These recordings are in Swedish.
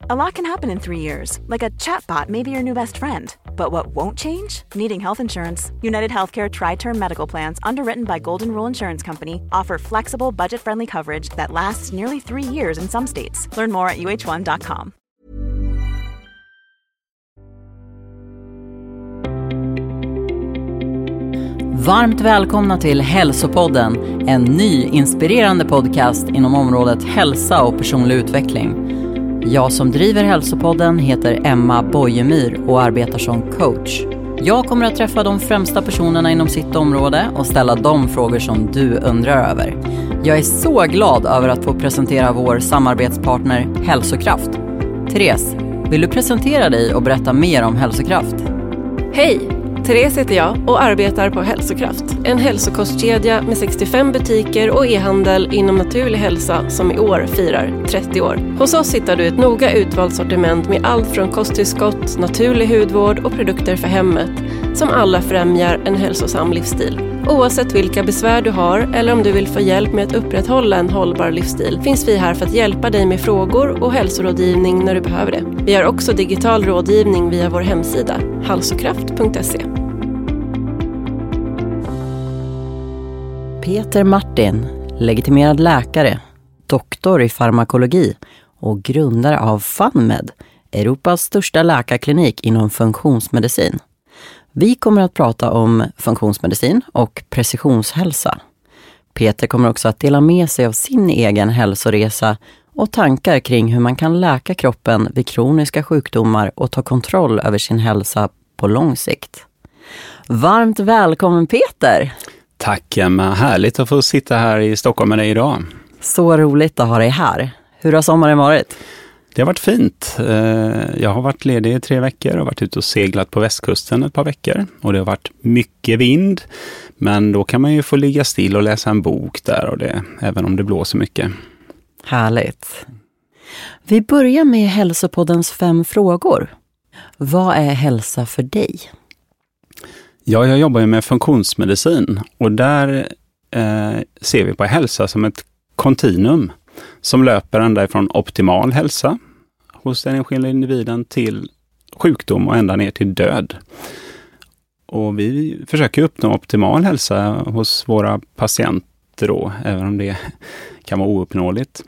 A lot can happen in three years, like a chatbot may be your new best friend. But what won't change? Needing health insurance. United Healthcare Tri Term Medical Plans, underwritten by Golden Rule Insurance Company, offer flexible, budget friendly coverage that lasts nearly three years in some states. Learn more at uh1.com. Varmt välkomna till Hälsopodden, en ny inspirerande podcast inom området hälsa och personlig utveckling. Jag som driver Hälsopodden heter Emma Bojemyr och arbetar som coach. Jag kommer att träffa de främsta personerna inom sitt område och ställa de frågor som du undrar över. Jag är så glad över att få presentera vår samarbetspartner Hälsokraft. Therese, vill du presentera dig och berätta mer om Hälsokraft? Hej! Therese heter jag och arbetar på Hälsokraft. En hälsokostkedja med 65 butiker och e-handel inom naturlig hälsa som i år firar 30 år. Hos oss hittar du ett noga utvalt sortiment med allt från kosttillskott, naturlig hudvård och produkter för hemmet som alla främjar en hälsosam livsstil. Oavsett vilka besvär du har eller om du vill få hjälp med att upprätthålla en hållbar livsstil finns vi här för att hjälpa dig med frågor och hälsorådgivning när du behöver det. Vi har också digital rådgivning via vår hemsida, halsokraft.se. Peter Martin, legitimerad läkare, doktor i farmakologi och grundare av FunMed, Europas största läkarklinik inom funktionsmedicin. Vi kommer att prata om funktionsmedicin och precisionshälsa. Peter kommer också att dela med sig av sin egen hälsoresa och tankar kring hur man kan läka kroppen vid kroniska sjukdomar och ta kontroll över sin hälsa på lång sikt. Varmt välkommen Peter! Tack Emma, härligt att få sitta här i Stockholm med dig idag. Så roligt att ha dig här. Hur har sommaren varit? Det har varit fint. Eh, Jag har varit ledig i tre veckor och varit ute och seglat på västkusten ett par veckor. Och det har varit mycket vind. Men då kan man ju få ligga still och läsa en bok där, och det, även om det blåser mycket. Härligt. Vi börjar med Hälsopoddens fem frågor. Vad är hälsa för dig? Ja, jag jobbar ju med funktionsmedicin och där eh, ser vi på hälsa som ett kontinuum som löper ända ifrån optimal hälsa hos den enskilda individen till sjukdom och ända ner till död. Och vi försöker uppnå optimal hälsa hos våra patienter då, även om det kan vara ouppnåeligt.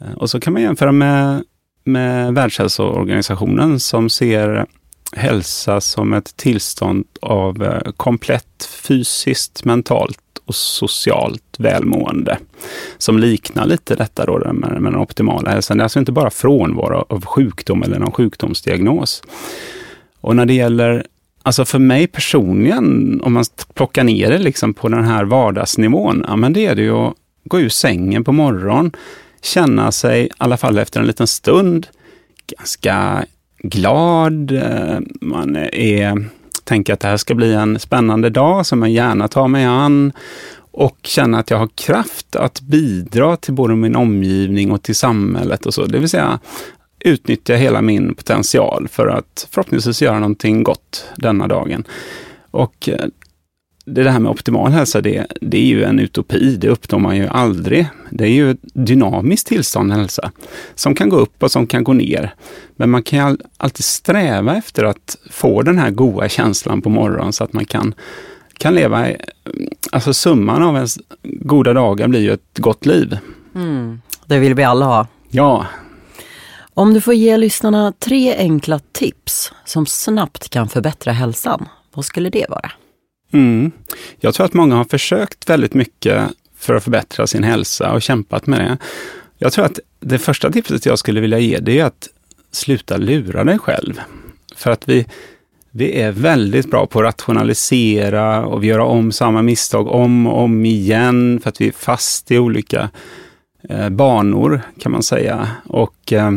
Eh, och så kan man jämföra med, med Världshälsoorganisationen som ser hälsa som ett tillstånd av eh, komplett fysiskt, mentalt och socialt välmående. Som liknar lite detta då med, med den optimala hälsan. Det är alltså inte bara frånvaro av sjukdom eller någon sjukdomsdiagnos. Och när det gäller, alltså för mig personligen, om man plockar ner det liksom på den här vardagsnivån, ja men det är det ju att gå ur sängen på morgonen, känna sig, i alla fall efter en liten stund, ganska glad. Eh, man är, tänker att det här ska bli en spännande dag som jag gärna tar mig an och känna att jag har kraft att bidra till både min omgivning och till samhället och så. Det vill säga utnyttja hela min potential för att förhoppningsvis göra någonting gott denna dagen. Och eh, det där med optimal hälsa, det, det är ju en utopi. Det uppnår man ju aldrig. Det är ju ett dynamiskt tillstånd hälsa som kan gå upp och som kan gå ner. Men man kan ju alltid sträva efter att få den här goda känslan på morgonen så att man kan, kan leva, i- alltså summan av ens goda dagar blir ju ett gott liv. Mm, det vill vi alla ha. Ja, Om du får ge lyssnarna tre enkla tips som snabbt kan förbättra hälsan, vad skulle det vara? Mm. Jag tror att många har försökt väldigt mycket för att förbättra sin hälsa och kämpat med det. Jag tror att det första tipset jag skulle vilja ge det är att sluta lura dig själv. För att vi, vi är väldigt bra på att rationalisera och vi gör om samma misstag om och om igen för att vi är fast i olika eh, banor kan man säga. Och eh,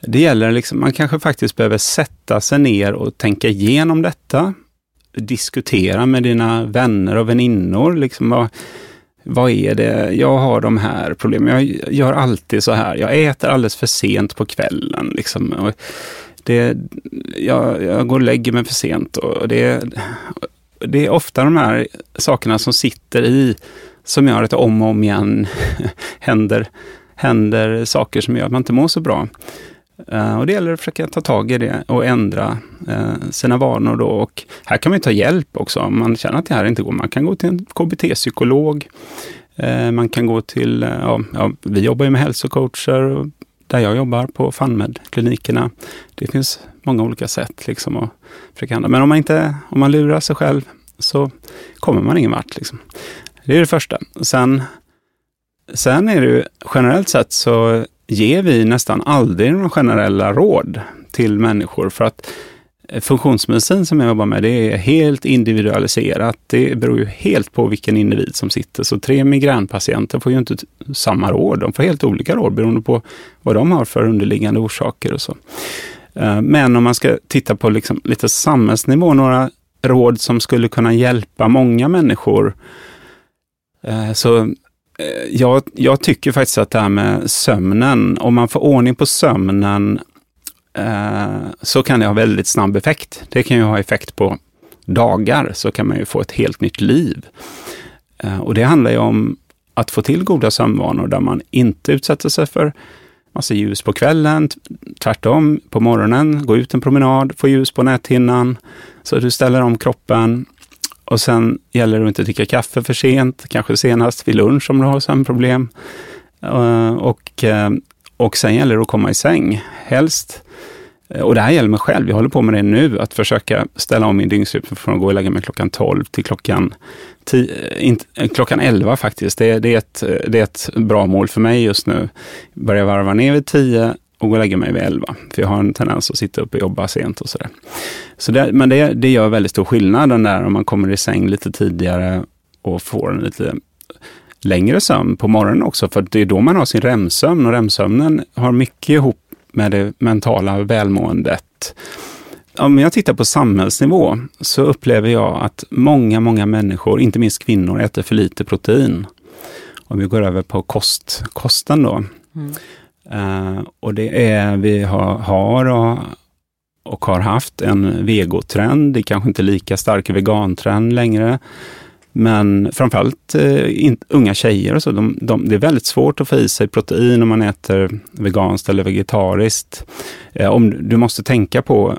det gäller liksom, man kanske faktiskt behöver sätta sig ner och tänka igenom detta. Diskutera med dina vänner och väninnor. Liksom, vad, vad är det? Jag har de här problemen. Jag gör alltid så här. Jag äter alldeles för sent på kvällen. Liksom. Det, jag, jag går och lägger mig för sent. Och det, det är ofta de här sakerna som sitter i, som gör att om och om igen händer, händer saker som gör att man inte mår så bra. Eh, och det gäller att försöka ta tag i det och ändra eh, sina vanor då. Och här kan man ta hjälp också om man känner att det här inte går. Man kan gå till en KBT-psykolog. Eh, man kan gå till, ja, vi jobbar ju med hälsocoacher där jag jobbar på FunMed-klinikerna. Det finns många olika sätt liksom att försöka handla. Men om man, inte, om man lurar sig själv så kommer man ingen vart. Liksom. Det är det första. Sen, sen är det ju generellt sett så ger vi nästan aldrig några generella råd till människor för att eh, funktionsmedicin som jag jobbar med, det är helt individualiserat. Det beror ju helt på vilken individ som sitter. Så tre migränpatienter får ju inte samma råd. De får helt olika råd beroende på vad de har för underliggande orsaker och så. Eh, men om man ska titta på liksom lite samhällsnivå, några råd som skulle kunna hjälpa många människor, eh, så Eh, jag, jag, tycker faktiskt att det här med sömnen, om man får ordning på sömnen eh, så kan det ha väldigt snabb effekt. Det kan ju ha effekt på dagar, så kan man ju få ett helt nytt liv. Eh, och det handlar ju om att få till goda sömnvanor där man inte utsätter sig för massa ljus på kvällen. Tvärtom, på morgonen, gå ut en promenad, få ljus på näthinnan, så du ställer om kroppen och sen gäller det att inte dricka kaffe för sent, kanske senast vid lunch om du har sömnproblem. Eh, och, eh, och sen gäller det att komma i säng, helst. Eh, och det här gäller mig själv, jag håller på med det nu, att försöka ställa om min dygnsrytm från att gå och lägga mig klockan 12 till klockan, 10, inte, klockan 11 faktiskt. Det, det, är ett, det är ett bra mål för mig just nu. Börja varva ner vid 10 och gå och lägga mig vid 11. För jag har en tendens att sitta upp och jobba sent och sådär. Så det, men det, det gör väldigt stor skillnad den där om man kommer i säng lite tidigare och får en lite längre sömn på morgonen också. För det är då man har sin REM-sömn och REM-sömnen har mycket ihop med det mentala välmåendet. Om jag tittar på samhällsnivå så upplever jag att många, många människor, inte minst kvinnor, äter för lite protein. Om vi går över på kost, kosten då. Mm. Uh, och det är, vi har, har och, och, har haft en vegotrend. Det är kanske inte lika stark vegantrend längre. Men framförallt uh, in, unga tjejer och så, de, de, det är väldigt svårt att få i sig protein om man äter veganskt eller vegetariskt. Uh, om, du måste tänka på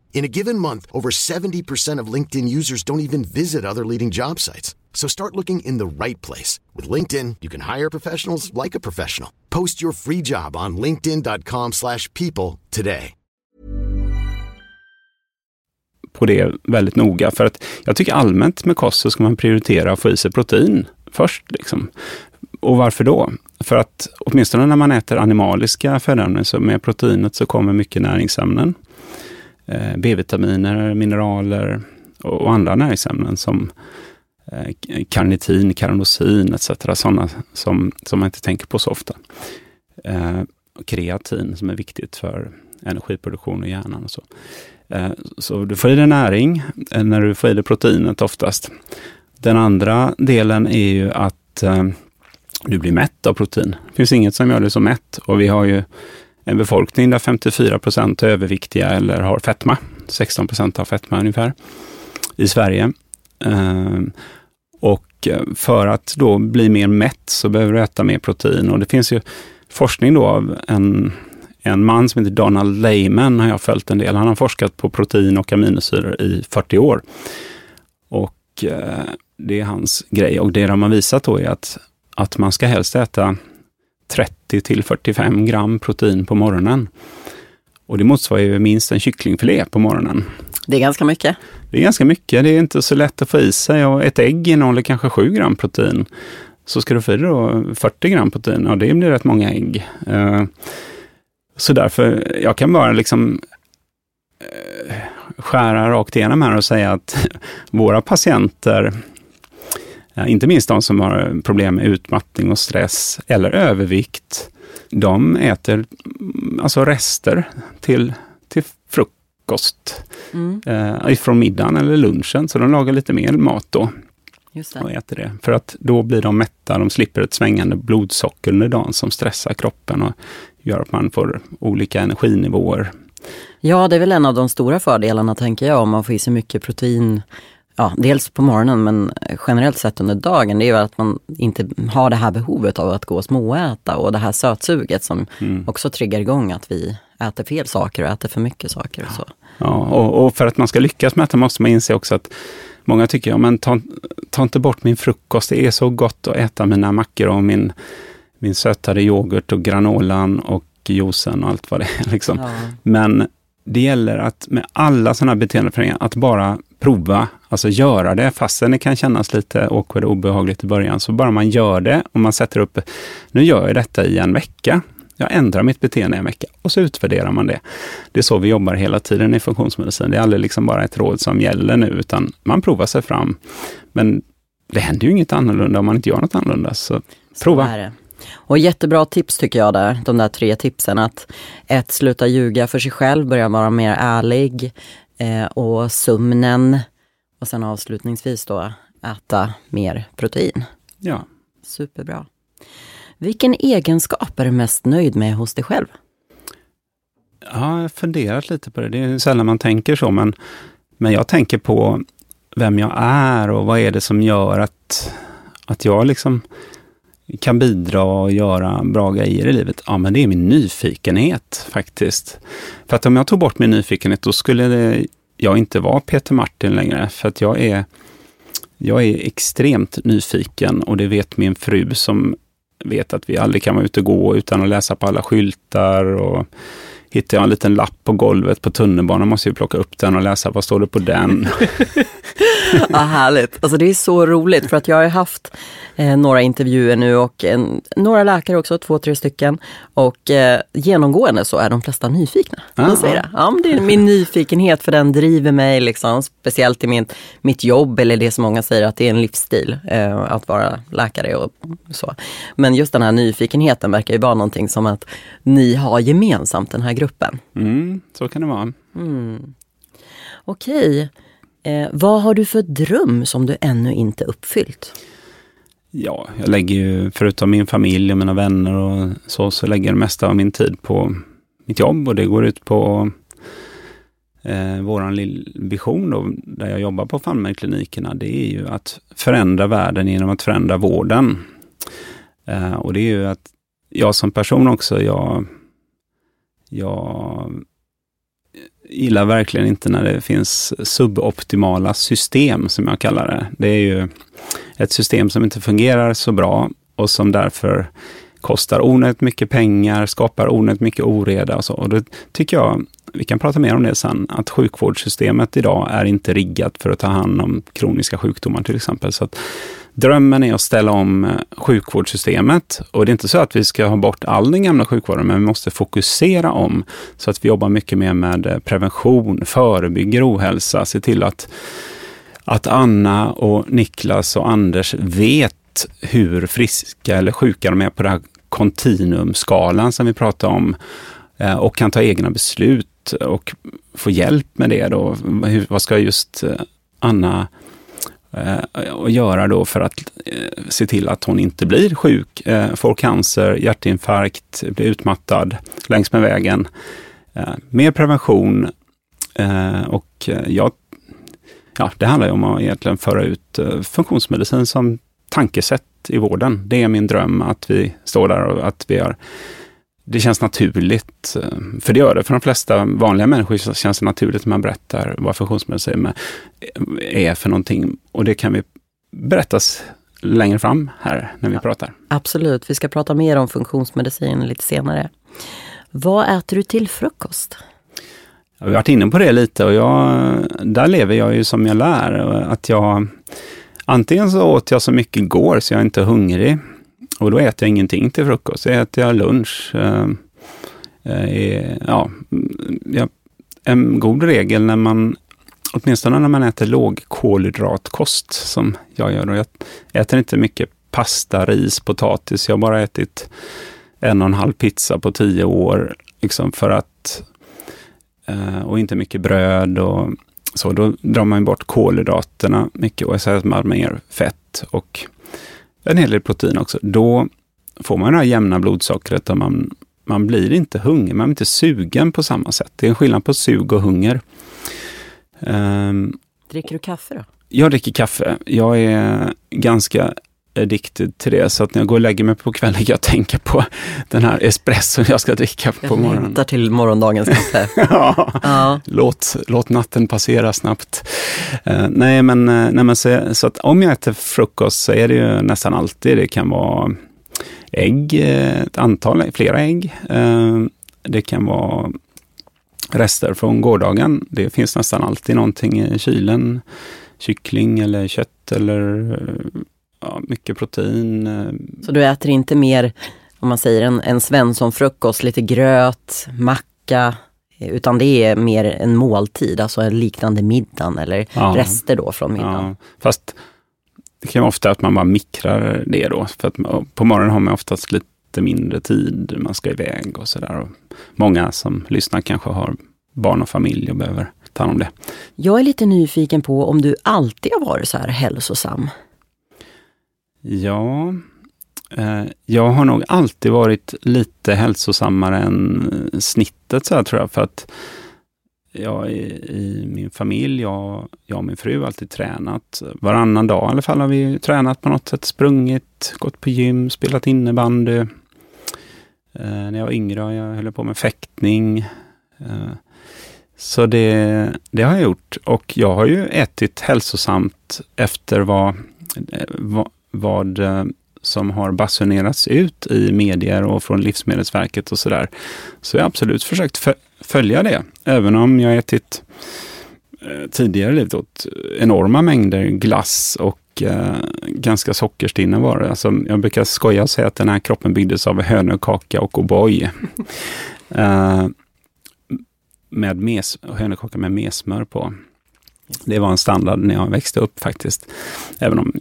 In a given month, over 70% of LinkedIn users don't even visit other leading job sites. So start looking in the right place. With LinkedIn, you can hire professionals like a professional. Post your free job on linkedin.com slash people today. På det väldigt noga. För att jag tycker allmänt med kost så ska man prioritera att få i sig protein först. Liksom. Och varför då? För att åtminstone när man äter animaliska födoämnen så med proteinet så kommer mycket näringsämnen. Eh, B-vitaminer, mineraler och, och andra näringsämnen som eh, karnitin, karnosin etc. Sådana som, som man inte tänker på så ofta. Eh, kreatin som är viktigt för energiproduktion i hjärnan och så. Så du får i dig näring när du får i dig proteinet oftast. Den andra delen är ju att du blir mätt av protein. Det finns inget som gör dig så mätt och vi har ju en befolkning där 54 procent är överviktiga eller har fetma. 16 procent har fetma ungefär i Sverige. Ehm, och eh, för att då bli mer mätt så behöver du äta mer protein och det finns ju forskning då av en en man som heter Donald Lehman har jag följt en del. Han har forskat på protein och aminosyror i 40 år. Och eh, det är hans grej. Och det de har visat då är att, att man ska helst äta 30 till 45 gram protein på morgonen. Och det motsvarar ju minst en kycklingfilé på morgonen. Det är ganska mycket. Det är ganska mycket. Det är inte så lätt att få i sig och ett ägg innehåller kanske 7 gram protein. Så ska du få i då 40 gram protein, ja det blir rätt många ägg. Uh, så därför, jag kan bara liksom eh, skära rakt igenom här och säga att våra patienter, inte minst de som har problem med utmattning och stress eller övervikt, de äter mm, alltså rester till, till frukost mm. eh, ifrån middagen eller lunchen, så de lagar lite mer mat då. Och äter det. För att då blir de mätta, de slipper ett svängande blodsocker under dagen som stressar kroppen och gör att man får olika energinivåer. Ja, det är väl en av de stora fördelarna tänker jag om man får i sig mycket protein ja, dels på morgonen men generellt sett under dagen, det är ju att man inte har det här behovet av att gå och småäta och det här sötsuget som mm. också triggar igång att vi äter fel saker och äter för mycket saker. Och så. Ja, och, och, för att man ska lyckas med det måste man inse också att många tycker, ja men ta, ta inte bort min frukost, det är så gott att äta mina mackor och min min sötade yoghurt och granolan och juicen och allt vad det är. Liksom. Ja. Men det gäller att med alla sådana beteendeförändringar, att bara prova, alltså göra det, fastän det kan kännas lite awkward och obehagligt i början, så bara man gör det och man sätter upp, nu gör jag detta i en vecka, jag ändrar mitt beteende i en vecka och så utvärderar man det. Det är så vi jobbar hela tiden i funktionsmedicin. Det är aldrig liksom bara ett råd som gäller nu, utan man provar sig fram. Men det händer ju inget annorlunda om man inte gör något annorlunda, så prova. Så och jättebra tips tycker jag där, de där tre tipsen. Att ett, sluta ljuga för sig själv, börja vara mer ärlig. Eh, och sömnen. Och sen avslutningsvis då äta mer protein. Ja. Superbra. Vilken egenskap är du mest nöjd med hos dig själv? Ja, jag har funderat lite på det. Det är sällan man tänker så, men, men jag tänker på vem jag är och vad är det som gör att, att jag liksom kan bidra och göra bra grejer i livet? Ja, men det är min nyfikenhet faktiskt. För att om jag tog bort min nyfikenhet, då skulle det, jag inte vara Peter Martin längre. För att jag är, jag är extremt nyfiken och det vet min fru som vet att vi aldrig kan vara ute och gå utan att läsa på alla skyltar. Och hittar jag en liten lapp på golvet på tunnelbanan måste jag plocka upp den och läsa vad står det på den. ja, härligt. Alltså det är så roligt för att jag har haft eh, några intervjuer nu och eh, några läkare också, två, tre stycken. Och eh, genomgående så är de flesta nyfikna. De säger det. Ja, det är min nyfikenhet för den driver mig, liksom, speciellt i min, mitt jobb eller det som många säger att det är en livsstil eh, att vara läkare och så. Men just den här nyfikenheten verkar ju vara någonting som att ni har gemensamt, den här gruppen. Mm, så kan det vara. Mm. Okej. Eh, vad har du för dröm som du ännu inte uppfyllt? Ja, jag lägger ju, förutom min familj och mina vänner och så, så lägger jag det mesta av min tid på mitt jobb och det går ut på eh, våran vision då, där jag jobbar på Falmenklinikerna. Det är ju att förändra världen genom att förändra vården. Eh, och det är ju att jag som person också, jag, jag gillar verkligen inte när det finns suboptimala system, som jag kallar det. Det är ju ett system som inte fungerar så bra och som därför kostar onödigt mycket pengar, skapar onödigt mycket oreda och så. Och då tycker jag, vi kan prata mer om det sen, att sjukvårdssystemet idag är inte riggat för att ta hand om kroniska sjukdomar till exempel. Så att Drömmen är att ställa om eh, sjukvårdssystemet och det är inte så att vi ska ha bort all den gamla sjukvården, men vi måste fokusera om så att vi jobbar mycket mer med eh, prevention, förebygger ohälsa, se till att att Anna och Niklas och Anders vet hur friska eller sjuka de är på den här kontinuumskalan som vi pratade om eh, och kan ta egna beslut och få hjälp med det då. Hur, vad ska just Anna Eh, och göra då för att eh, se till att hon inte blir sjuk, eh, får cancer, hjärtinfarkt, blir utmattad längs med vägen. Mer prevention och ja, ja, det handlar ju om att egentligen föra ut eh, funktionsmedicin som tankesätt i vården. Det är min dröm att vi står där och att vi har det känns naturligt, eh, för det gör det för de flesta vanliga människor, känns det naturligt när man berättar vad funktionsmedicin är för någonting. Och det kan vi berättas längre fram här när vi ja, pratar. Absolut, vi ska prata mer om funktionsmedicin lite senare. Vad äter du till frukost? Jag har varit inne på det lite och jag, där lever jag ju som jag lär. Att jag, antingen så åt jag så mycket igår så jag är inte hungrig. Och då äter jag ingenting till frukost. Jag äter jag lunch. Eh, eh, ja, mm, en god regel när man, åtminstone när man äter lågkolhydratkost som jag gör. Och jag äter inte mycket pasta, ris, potatis. Jag har bara ätit en och en halv pizza på tio år. Liksom för att Eh, och inte mycket bröd och så. Då drar man bort kolhydraterna mycket och så att man mer fett och en hel del protein också. Då får man det här jämna blodsockret och man, man blir inte hungrig, man blir inte sugen på samma sätt. Det är en skillnad på sug och hunger. Um, Dricker du kaffe då? Jag dricker kaffe. Jag är ganska addicted till det. Så att när jag går och lägger mig på kvällen kan jag tänka på den här espresson jag ska dricka på morgonen. Jag längtar till morgondagens kaffe. ja, ja. Låt, låt natten passera snabbt. Uh, nej, men, uh, nej, men så, så, att om jag äter frukost så är det ju nästan alltid, det kan vara ägg, eh, ett antal, flera ägg. Uh, det kan vara rester från gårdagen. Det finns nästan alltid någonting i kylen. Kyckling eller kött eller ja, mycket protein. Eh. Så du äter inte mer, om man säger en, en Svensson-frukost, lite gröt, macka, utan det är mer en måltid, alltså en liknande middagen eller ja. rester då från middagen. Ja. Fast det kan vara ofta att man bara mikrar det då, för att på morgonen har man oftast lite mindre tid, man ska iväg och sådär. Många som lyssnar kanske har barn och familj och behöver ta hand om det. Jag är lite nyfiken på om du alltid har varit så här hälsosam? Ja, eh, jag har nog alltid varit lite hälsosammare än eh, snittet så här, tror jag. För att jag i, i min familj, jag, jag och min fru har alltid tränat. Varannan dag i alla fall har vi tränat på något sätt. Sprungit, gått på gym, spelat innebandy. Eh, när jag var yngre jag höll på med fäktning. Eh, så det, det har jag gjort. Och jag har ju ätit hälsosamt efter vad, eh, vad vad eh, som har basunerats ut i medier och från Livsmedelsverket och sådär. Så jag har absolut försökt följa det, även om jag ätit eh, tidigare livet åt enorma mängder glass och eh, ganska sockerstinna varor. Alltså, jag brukar skoja och säga att den här kroppen byggdes av hönökaka och O'boy. eh, med mes, hönökaka med mesmör på. Det var en standard när jag växte upp faktiskt. Även om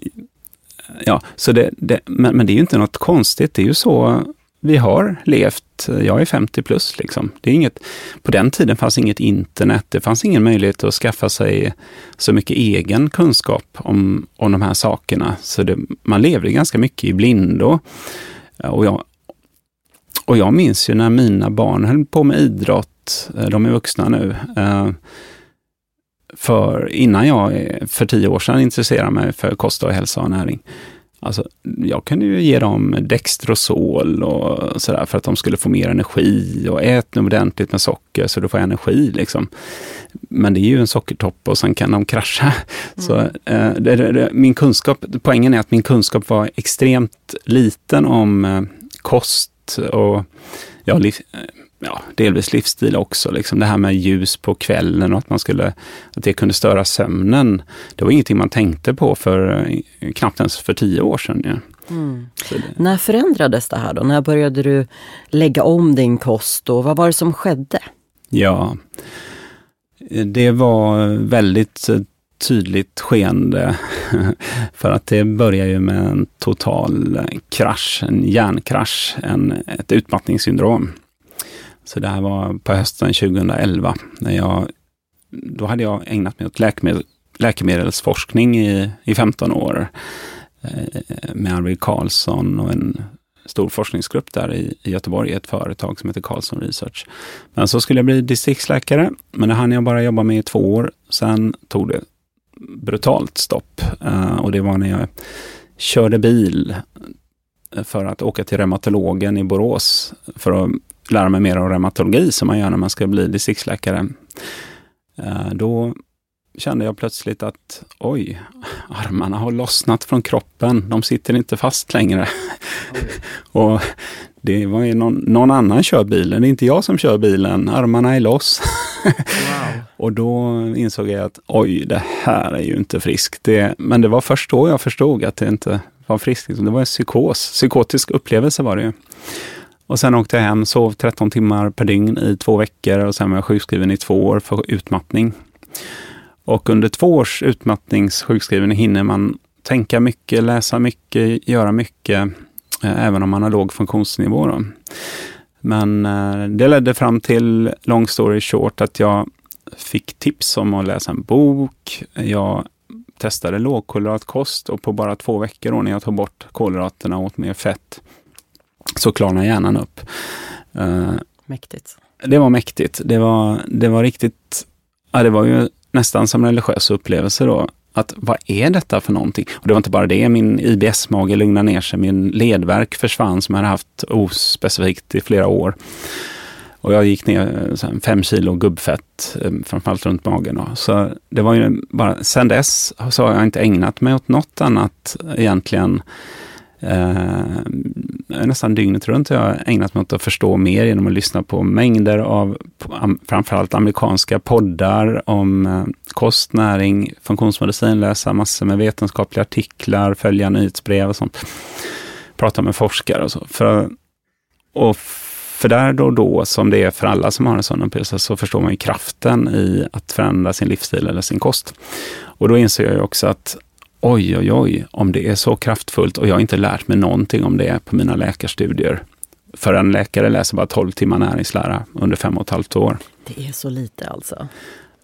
ja, så det, det, men, men det är ju inte något konstigt. Det är ju så vi har levt. Jag är 50 plus. Liksom. Det är inget, på den tiden fanns inget internet. Det fanns ingen möjlighet att skaffa sig så mycket egen kunskap om, om de här sakerna. Så det, man levde ganska mycket i blindo. Och jag, och jag minns ju när mina barn höll på med idrott. De är vuxna nu. Eh, för innan jag för tio år sedan intresserade mig för kost och hälsa och näring. Alltså, jag kunde ju ge dem Dextrosol och sådär för att de skulle få mer energi och ät ordentligt med socker så du får energi. Liksom. Men det är ju en sockertopp och sen kan de krascha. Mm. Så, eh, det, det, min kunskap, poängen är att min kunskap var extremt liten om eh, kost och ja, liv, ja, delvis livsstil också. Liksom det här med ljus på kvällen och att man skulle, att det kunde störa sömnen. Det var ingenting man tänkte på för knappt ens för tio år sedan. Ja. Mm. När förändrades det här då? När började du lägga om din kost och vad var det som skedde? Ja, det var väldigt tydligt skeende. För att det börjar ju med en total krasch, en hjärnkrasch, en, ett utmattningssyndrom. Så det här var på hösten 2011. När jag, då hade jag ägnat mig åt läkemedel, läkemedelsforskning i, i 15 år. Eh, med Arvid Karlsson och en stor forskningsgrupp där i, i Göteborg, ett företag som heter Carlsson Research. Men så skulle jag bli distriktsläkare, men det hann jag bara jobba med i två år. Sen tog det brutalt stopp eh, och det var när jag körde bil för att åka till reumatologen i Borås för att lära mig mer om reumatologi som man gör när man ska bli distriktsläkare. Uh, då kände jag plötsligt att oj, armarna har lossnat från kroppen. De sitter inte fast längre. och det var ju någon, någon, annan kör bilen, det är inte jag som kör bilen. Armarna är loss. wow. Och då insåg jag att oj, det här är ju inte friskt. Det, men det var först då jag förstod att det inte var friskt. Det var en psykos, psykotisk upplevelse var det ju. Och sen åkte jag hem, sov 13 timmar per dygn i två veckor och sen var jag sjukskriven i två år för utmattning. Och under två års utmattningssjukskrivning hinner man tänka mycket, läsa mycket, göra mycket, eh, även om man har låg funktionsnivå. Då. Men eh, det ledde fram till, long story short, att jag fick tips om att läsa en bok. Jag testade lågkolhydratkost och på bara två veckor då, när jag tog bort kolhydraterna och åt mer fett så klarnade hjärnan upp. Eh, mäktigt. Det var mäktigt. Det var, det var riktigt, ja, det var ju nästan som religiös upplevelse då. Att vad är detta för någonting? Och det var inte bara det, min IBS-mage lugnade ner sig, min ledverk försvann som jag hade haft ospecifikt i flera år. Och jag gick ner fem kilo gubbfett, eh, framförallt runt magen. Då. Så det var ju bara, sen dess så har jag inte ägnat mig åt något annat egentligen eh, nästan dygnet runt har jag ägnat mig åt att förstå mer genom att lyssna på mängder av framförallt amerikanska poddar om eh, kost, näring, funktionsmedicin, läsa massor med vetenskapliga artiklar, följa nyhetsbrev och sånt. Prata med forskare och så. För, och för där då och då, som det är för alla som har en sån upplevelse, så förstår man ju kraften i att förändra sin livsstil eller sin kost. Och då inser jag ju också att oj, oj, oj, om det är så kraftfullt och jag har inte lärt mig någonting om det på mina läkarstudier. För en läkare läser bara 12 timmar näringslära under fem och ett halvt år. Det är så lite alltså?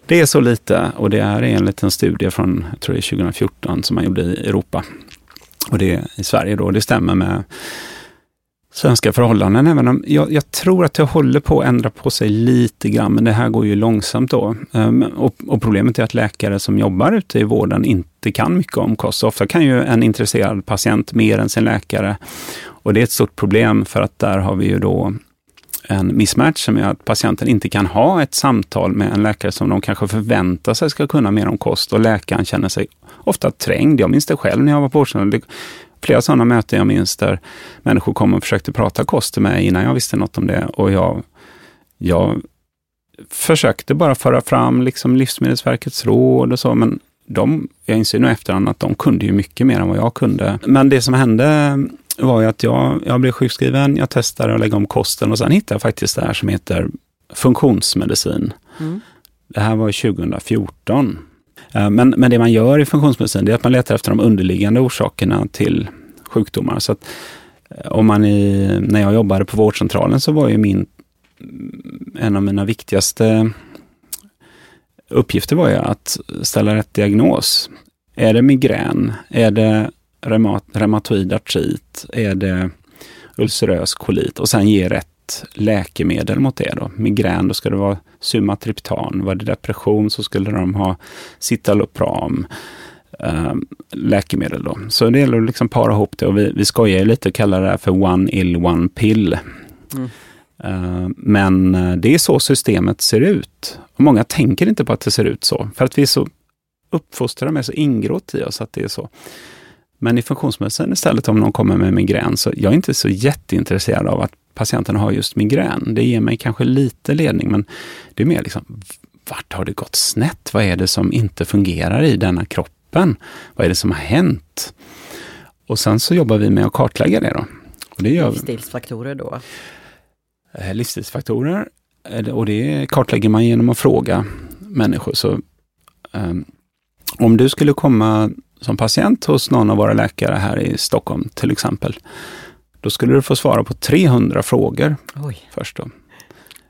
Det är så lite och det är enligt en studie från, jag tror det är 2014, som man gjorde i Europa. Och det är i Sverige då, det stämmer med svenska förhållanden, även om jag, jag, tror att det håller på att ändra på sig lite grann, men det här går ju långsamt då. Um, och, och, problemet är att läkare som jobbar ute i vården inte kan mycket om kost. ofta kan ju en intresserad patient mer än sin läkare. Och det är ett stort problem för att där har vi ju då en mismatch som är att patienten inte kan ha ett samtal med en läkare som de kanske förväntar sig ska kunna mer om kost och läkaren känner sig ofta trängd. Jag minns det själv när jag var på vårdcentralen flera sådana möten jag minns där människor kom och försökte prata kost till mig innan jag visste något om det. Och jag, jag försökte bara föra fram liksom Livsmedelsverkets råd och så, men de, jag inser nu efterhand att de kunde ju mycket mer än vad jag kunde. Men det som hände var ju att jag, jag blev sjukskriven, jag testade att lägga om kosten och sen hittade jag faktiskt det här som heter funktionsmedicin. Mm. Det här var 2014. Eh, men, men det man gör i funktionsmedicin det är att man letar efter de underliggande orsakerna till sjukdomar. Så att, eh, om man i, när jag jobbade på vårdcentralen så var ju min, en av mina viktigaste uppgifter var ju att ställa rätt diagnos. Är det migrän? Är det reumat, reumatoid artrit? Är det ulcerös kolit? Och sen ge rätt läkemedel mot det. Då. Migrän, då ska det vara Sumatriptan. Var det depression så skulle de ha Citalopram. Uh, läkemedel då. Så det gäller att liksom para ihop det och vi, vi skojar lite och kallar det här för one ill, one pill. Mm. Eh, men eh, det är så systemet ser ut. Och många tänker inte på att det ser ut så, för att vi är så uppfostrade med så ingrått i oss att det är så. Men i funktionsmedicin istället, om någon kommer med migrän, så jag är inte så jätteintresserad av att patienten har just migrän. Det ger mig kanske lite ledning, men det är mer liksom, vart har det gått snett? Vad är det som inte fungerar i denna kroppen? Vad är det som har hänt? Och sen så jobbar vi med att kartlägga det då. Och det gör Livsstilsfaktorer då? Eh, livsstilsfaktorer, och det kartlägger man genom att fråga människor. Så, um, om du skulle komma som patient hos någon av våra läkare här i Stockholm till exempel, då skulle du få svara på 300 frågor Oj. först då,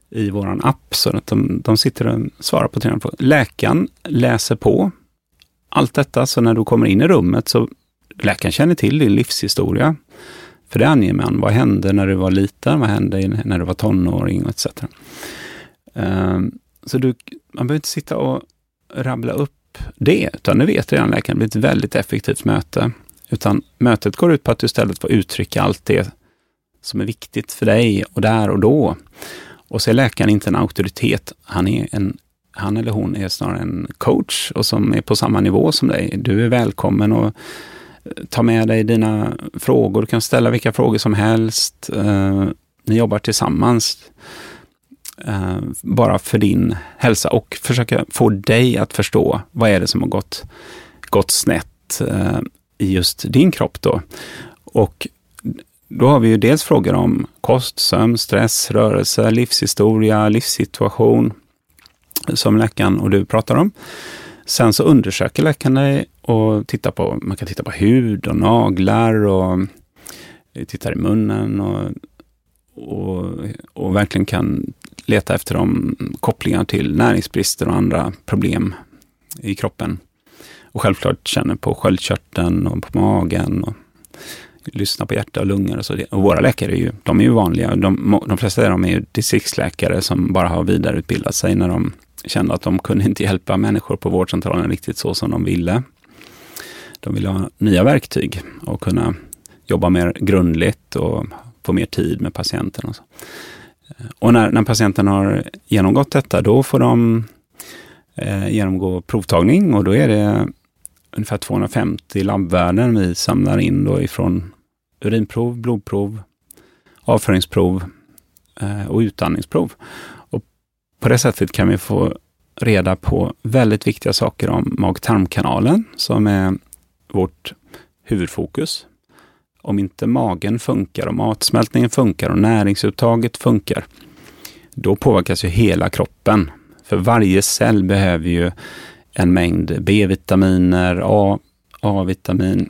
i våran app. Så att de, de sitter och svarar på 300 frågor. Läkaren läser på allt detta, så när du kommer in i rummet så läkaren känner till din livshistoria. För det anger man. Vad hände när du var liten? Vad hände när du var tonåring? Etc. Um, ehm, så du, man behöver inte sitta och rabbla upp det, utan det vet redan läkaren. Det blir ett väldigt effektivt möte. Utan mötet går ut på att du istället får uttrycka allt det som är viktigt för dig och där och då. Och så är läkaren inte en auktoritet. Han, är en, han eller hon är snarare en coach och som är på samma nivå som dig. Du är välkommen och ta med dig dina frågor. Du kan ställa vilka frågor som helst. Eh, ni jobbar tillsammans. Eh, bara för din hälsa och försöka få dig att förstå vad är det som har gått, gått snett eh, i just din kropp då. Och då har vi ju dels frågor om kost, sömn, stress, rörelse, livshistoria, livssituation som läkaren och du pratar om. Sen så undersöker läkaren dig och titta på, man kan titta på hud och naglar och tittar i munnen och, och, och verkligen kan leta efter de kopplingar till näringsbrister och andra problem i kroppen. Och självklart känner på sköldkörteln och på magen och lyssna på hjärta och lungor och så. Och våra läkare är ju, de är ju vanliga. De, de flesta av dem är ju distriktsläkare som bara har vidareutbildat sig när de kände att de kunde inte hjälpa människor på vårdcentralen riktigt så som de ville. De vill ha nya verktyg och kunna jobba mer grundligt och få mer tid med patienten. Och, så. och när, när patienten har genomgått detta, då får de eh, genomgå provtagning och då är det ungefär 250 labbvärden vi samlar in då ifrån urinprov, blodprov, avföringsprov eh, och utandningsprov. Och på det sättet kan vi få reda på väldigt viktiga saker om mag-tarmkanalen som är vårt huvudfokus. Om inte magen funkar, och matsmältningen funkar och näringsuttaget funkar, då påverkas ju hela kroppen. För varje cell behöver ju en mängd B-vitaminer, A-vitamin,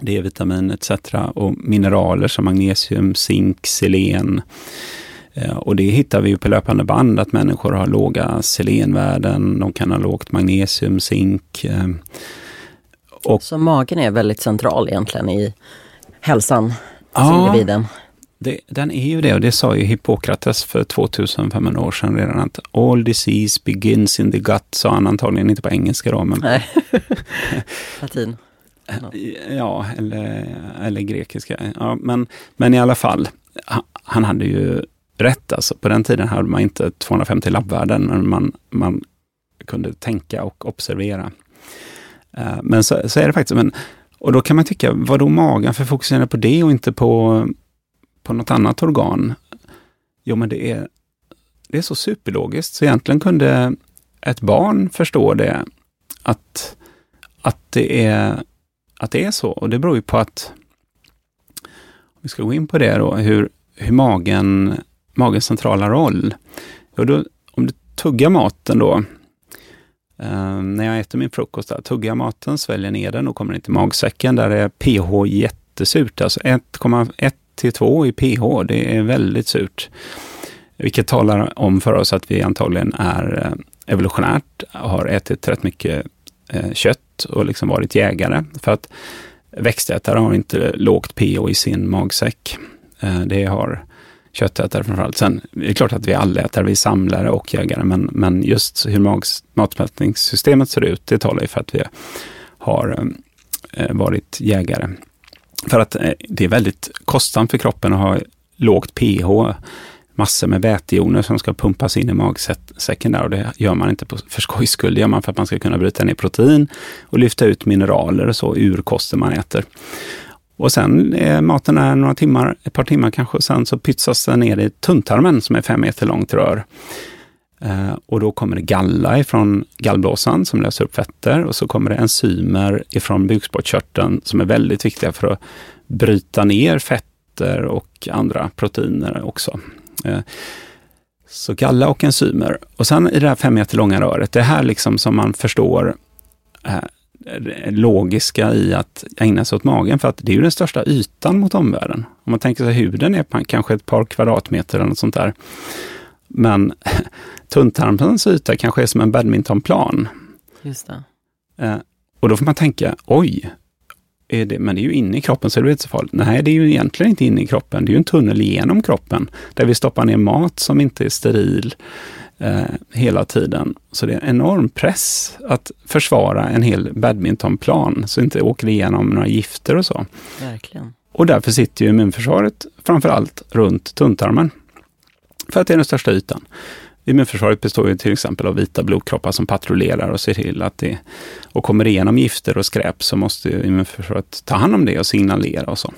D-vitamin etc. och mineraler som magnesium, zink, selen. Eh, och det hittar vi ju på löpande band att människor har låga selenvärden, de kan ha lågt magnesium, zink. Eh, och, Så magen är väldigt central egentligen i hälsan hos ja, individen? Det, den är ju det och det sa ju Hippokrates för 2500 år sedan redan att all disease begins in the gut, sa han antagligen inte på engelska då. Men Nej, latin. Ja, eller, eller grekiska. Ja, men, men i alla fall, han hade ju rätt. Alltså, på den tiden hade man inte 250 labbvärden, men man, man kunde tänka och observera. Eh, men så, så, är det faktiskt. Men, och då kan man tycka, vad då magen? För fokuserar på det och inte på, på något annat organ? Jo, men det är, det är så superlogiskt, så egentligen kunde ett barn förstå det, att, att, det är, att det är så. Och det beror ju på att, om vi ska gå in på det då, hur, hur magen magens centrala roll? Och då, om du tuggar maten då, Uh, när jag äter min frukost, där, tuggar jag maten, sväljer ner den och kommer ner till magsäcken, där är pH jättesurt, alltså 1,1 till 2 i pH, det är väldigt surt. Vilket talar om för oss att vi antagligen är eh, evolutionärt, har ätit rätt mycket eh, kött och liksom varit jägare. För att växtätare har inte lågt pH i sin magsäck. Eh, det har köttätare framförallt. Sen är det klart att vi alla allätare, vi är samlare och jägare, men, men just hur matsmältningssystemet ser ut, det talar ju för att vi har eh, varit jägare. För att eh, det är väldigt kostsamt för kroppen att ha lågt pH, massor med vätejoner som ska pumpas in i magsäcken där och det gör man inte på, för skojs skull, det gör man för att man ska kunna bryta ner protein och lyfta ut mineraler och så ur kosten man äter. Och sen är maten är några timmar, ett par timmar kanske, och sen så pytsas den ner i tunntarmen som är fem meter långt rör. Eh, och då kommer det galla ifrån gallblåsan som löser upp fetter och så kommer det enzymer ifrån bukspottkörteln som är väldigt viktiga för att bryta ner fetter och andra proteiner också. Eh, så galla och enzymer. Och sen i det här fem meter långa röret, det är här liksom som man förstår eh, logiska i att ägna sig åt magen, för att det är ju den största ytan mot omvärlden. Om man tänker sig huden är kanske ett par kvadratmeter eller något sånt där. Men tunntarmens yta kanske är som en badmintonplan. Just det. Eh, och då får man tänka, oj, det, men det är ju inne i kroppen så det är inte så farligt. Nej, det är ju egentligen inte inne i kroppen. Det är ju en tunnel genom kroppen där vi stoppar ner mat som inte är steril eh, hela tiden. Så det är en enorm press att försvara en hel badmintonplan så inte åker igenom några gifter och så. Verkligen. Och därför sitter ju immunförsvaret framför allt runt tunntarmen. För att det är den största ytan. Immunförsvaret består ju till exempel av vita blodkroppar som patrullerar och ser till att det och kommer igenom gifter och skräp så måste immunförsvaret ta hand om det och signalera och så.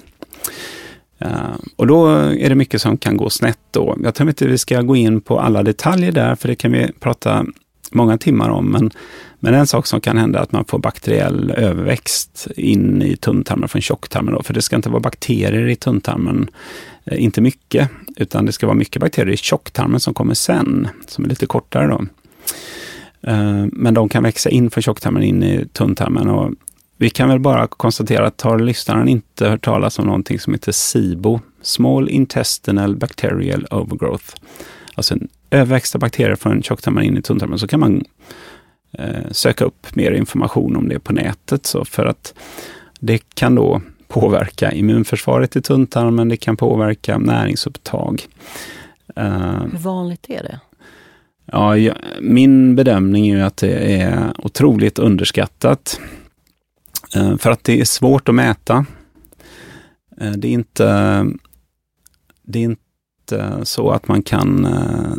Uh, och då är det mycket som kan gå snett då. Jag tror inte vi ska gå in på alla detaljer där, för det kan vi prata många timmar om. Men, men en sak som kan hända är att man får bakteriell överväxt in i tunntarmen från tjocktarmen. Då, för det ska inte vara bakterier i tunntarmen, eh, inte mycket, utan det ska vara mycket bakterier i tjocktarmen som kommer sen, som är lite kortare. Då. Eh, men de kan växa in från tjocktarmen in i tunntarmen. Och vi kan väl bara konstatera att har lyssnaren inte hört talas om någonting som heter SIBO, Small Intestinal Bacterial Overgrowth, alltså en överväxta bakterier från tjocktarmen in i tunntarmen, så kan man eh, söka upp mer information om det på nätet. Så för att det kan då påverka immunförsvaret i tunntarmen, det kan påverka näringsupptag. Uh, Hur vanligt är det? Ja, ja, min bedömning är att det är otroligt underskattat. Eh, för att det är svårt att mäta. Eh, det är inte, det är inte så att man kan eh,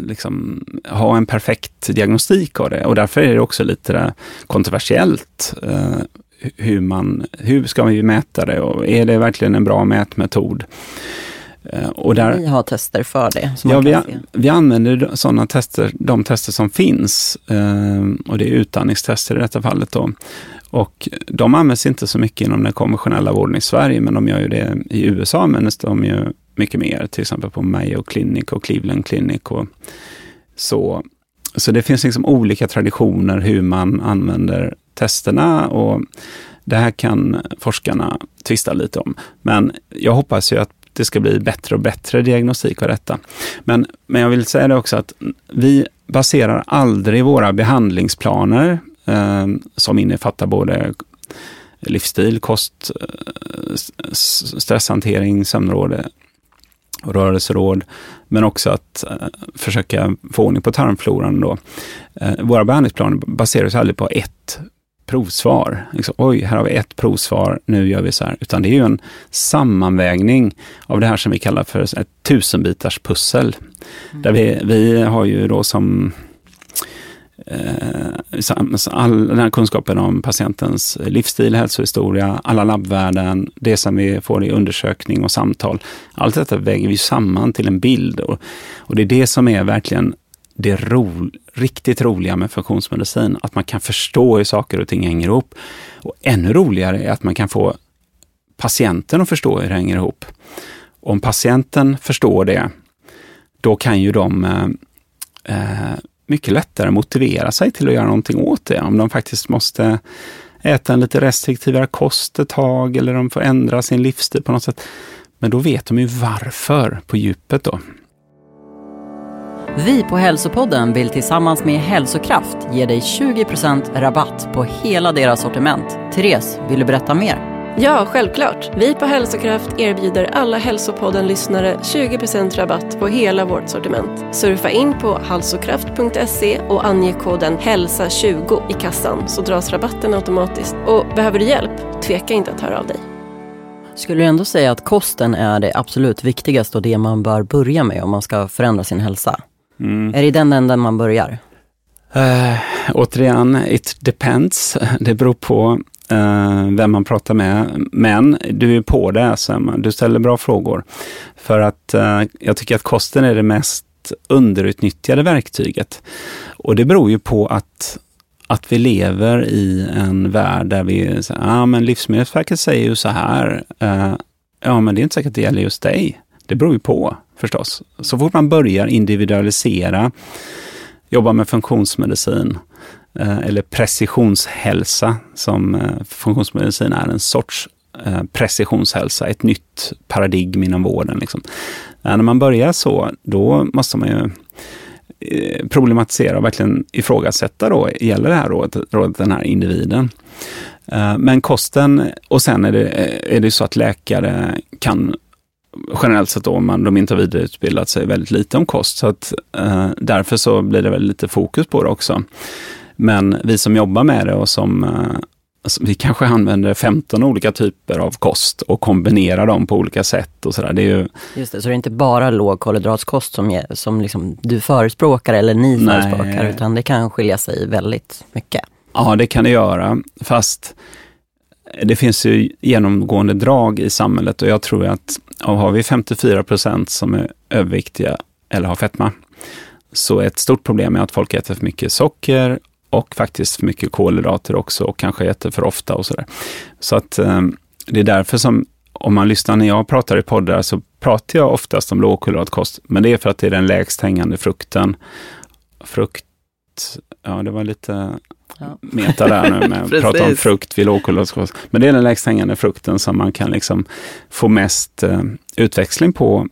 liksom, ha en perfekt diagnostik av det. Och därför är det också lite kontroversiellt. Hur, man, hur ska vi mäta det och är det verkligen en bra mätmetod? Eh, och där, vi har tester för det? ja, vi, vi använder sådana tester, de tester som finns. och det är utandningstester i detta fallet. Då. Och de används inte så mycket inom den konventionella vården i Sverige, men de gör ju det i USA, men de ju mycket mer, till exempel på Mayo Clinic och Cleveland Clinic. Och så, så det finns liksom olika traditioner hur man använder testerna och det här kan forskarna tvista lite om. Men jag hoppas ju att det ska bli bättre och bättre diagnostik av detta. Men, men jag vill säga det också att vi baserar aldrig våra behandlingsplaner eh, som innefattar både livsstil, kost, eh, stresshantering, sömnråd och rörelseråd, men också att eh, försöka få ordning på tarmfloran. Då. Eh, våra behandlingsplaner baseras aldrig på ett provsvar. Liksom, Oj, här har vi ett provsvar, nu gör vi så här. Utan det är ju en sammanvägning av det här som vi kallar för ett tusenbitars pussel. Mm. Där vi, vi har ju då som Eh, all den här kunskapen om patientens livsstil, hälsohistoria, alla labbvärden, det som vi får i undersökning och samtal. Allt detta väger vi samman till en bild och, och det är det som är verkligen det ro, riktigt roliga med funktionsmedicin, att man kan förstå hur saker och ting hänger ihop. Och ännu roligare är att man kan få patienten att förstå hur det hänger ihop. Om patienten förstår det, då kan ju de eh, eh, mycket lättare motivera sig till att göra någonting åt det. Om de faktiskt måste äta en lite restriktivare kost ett tag eller de får ändra sin livsstil på något sätt. Men då vet de ju varför på djupet då. Vi på Hälsopodden vill tillsammans med Hälsokraft ge dig 20% rabatt på hela deras sortiment. Therese, vill du berätta mer? Ja, självklart. Vi på Hälsokraft erbjuder alla Hälsopodden-lyssnare 20% rabatt på hela vårt sortiment. Surfa in på halsokraft.se och ange koden HÄLSA20 i kassan så dras rabatten automatiskt. Och behöver du hjälp? Tveka inte att höra av dig. Skulle du ändå säga att kosten är det absolut viktigaste och det man bör börja med om man ska förändra sin hälsa? Mm. Är det i den änden man börjar? Uh, återigen, it depends. Det beror på uh, vem man pratar med. Men du är på det, Sam. Du ställer bra frågor. För att uh, jag tycker att kosten är det mest underutnyttjade verktyget. Och det beror ju på att att vi lever i en värld där vi säger, ja ah, men Livsmedelsverket säger ju så här. Uh, ja, men det är inte säkert att det gäller just dig. Det beror ju på förstås. Så fort man börjar individualisera, jobba med funktionsmedicin, eh, eller precisionshälsa, som eh, funktionsmedicin är en sorts eh, precisionshälsa, ett nytt paradigm inom vården. Liksom. När man börjar så, då måste man ju problematisera och verkligen ifrågasätta då, gäller det här rådet, rådet den här individen? Men kosten, och sen är det, är det så att läkare kan generellt sett då, om man, de inte har vidareutbildat sig väldigt lite om kost. Så att, eh, därför så blir det väldigt lite fokus på det också. Men vi som jobbar med det och som eh, alltså, vi kanske använder 15 olika typer av kost och kombinerar dem på olika sätt och sådär. Det är ju... Just det, så det är inte bara lågkolhydratskost som, som liksom du förespråkar eller ni Nej. förespråkar, utan det kan skilja sig väldigt mycket. Ja, det kan det göra. Fast det finns ju genomgående drag i samhället och jag tror att har vi 54 procent som är överviktiga eller har fetma, så ett stort problem är att folk äter för mycket socker och faktiskt för mycket kolhydrater också och kanske äter för ofta och sådär. Så att eh, det är därför som om man lyssnar när jag pratar i poddar så pratar jag oftast om lågkolhydratkost, men det är för att det är den lägst hängande frukten. Frukt, ja det var lite ja. meta där nu med att prata om frukt vid lågkolhydratkost. Men det är den lägst hängande frukten som man kan liksom få mest eh, utväxling på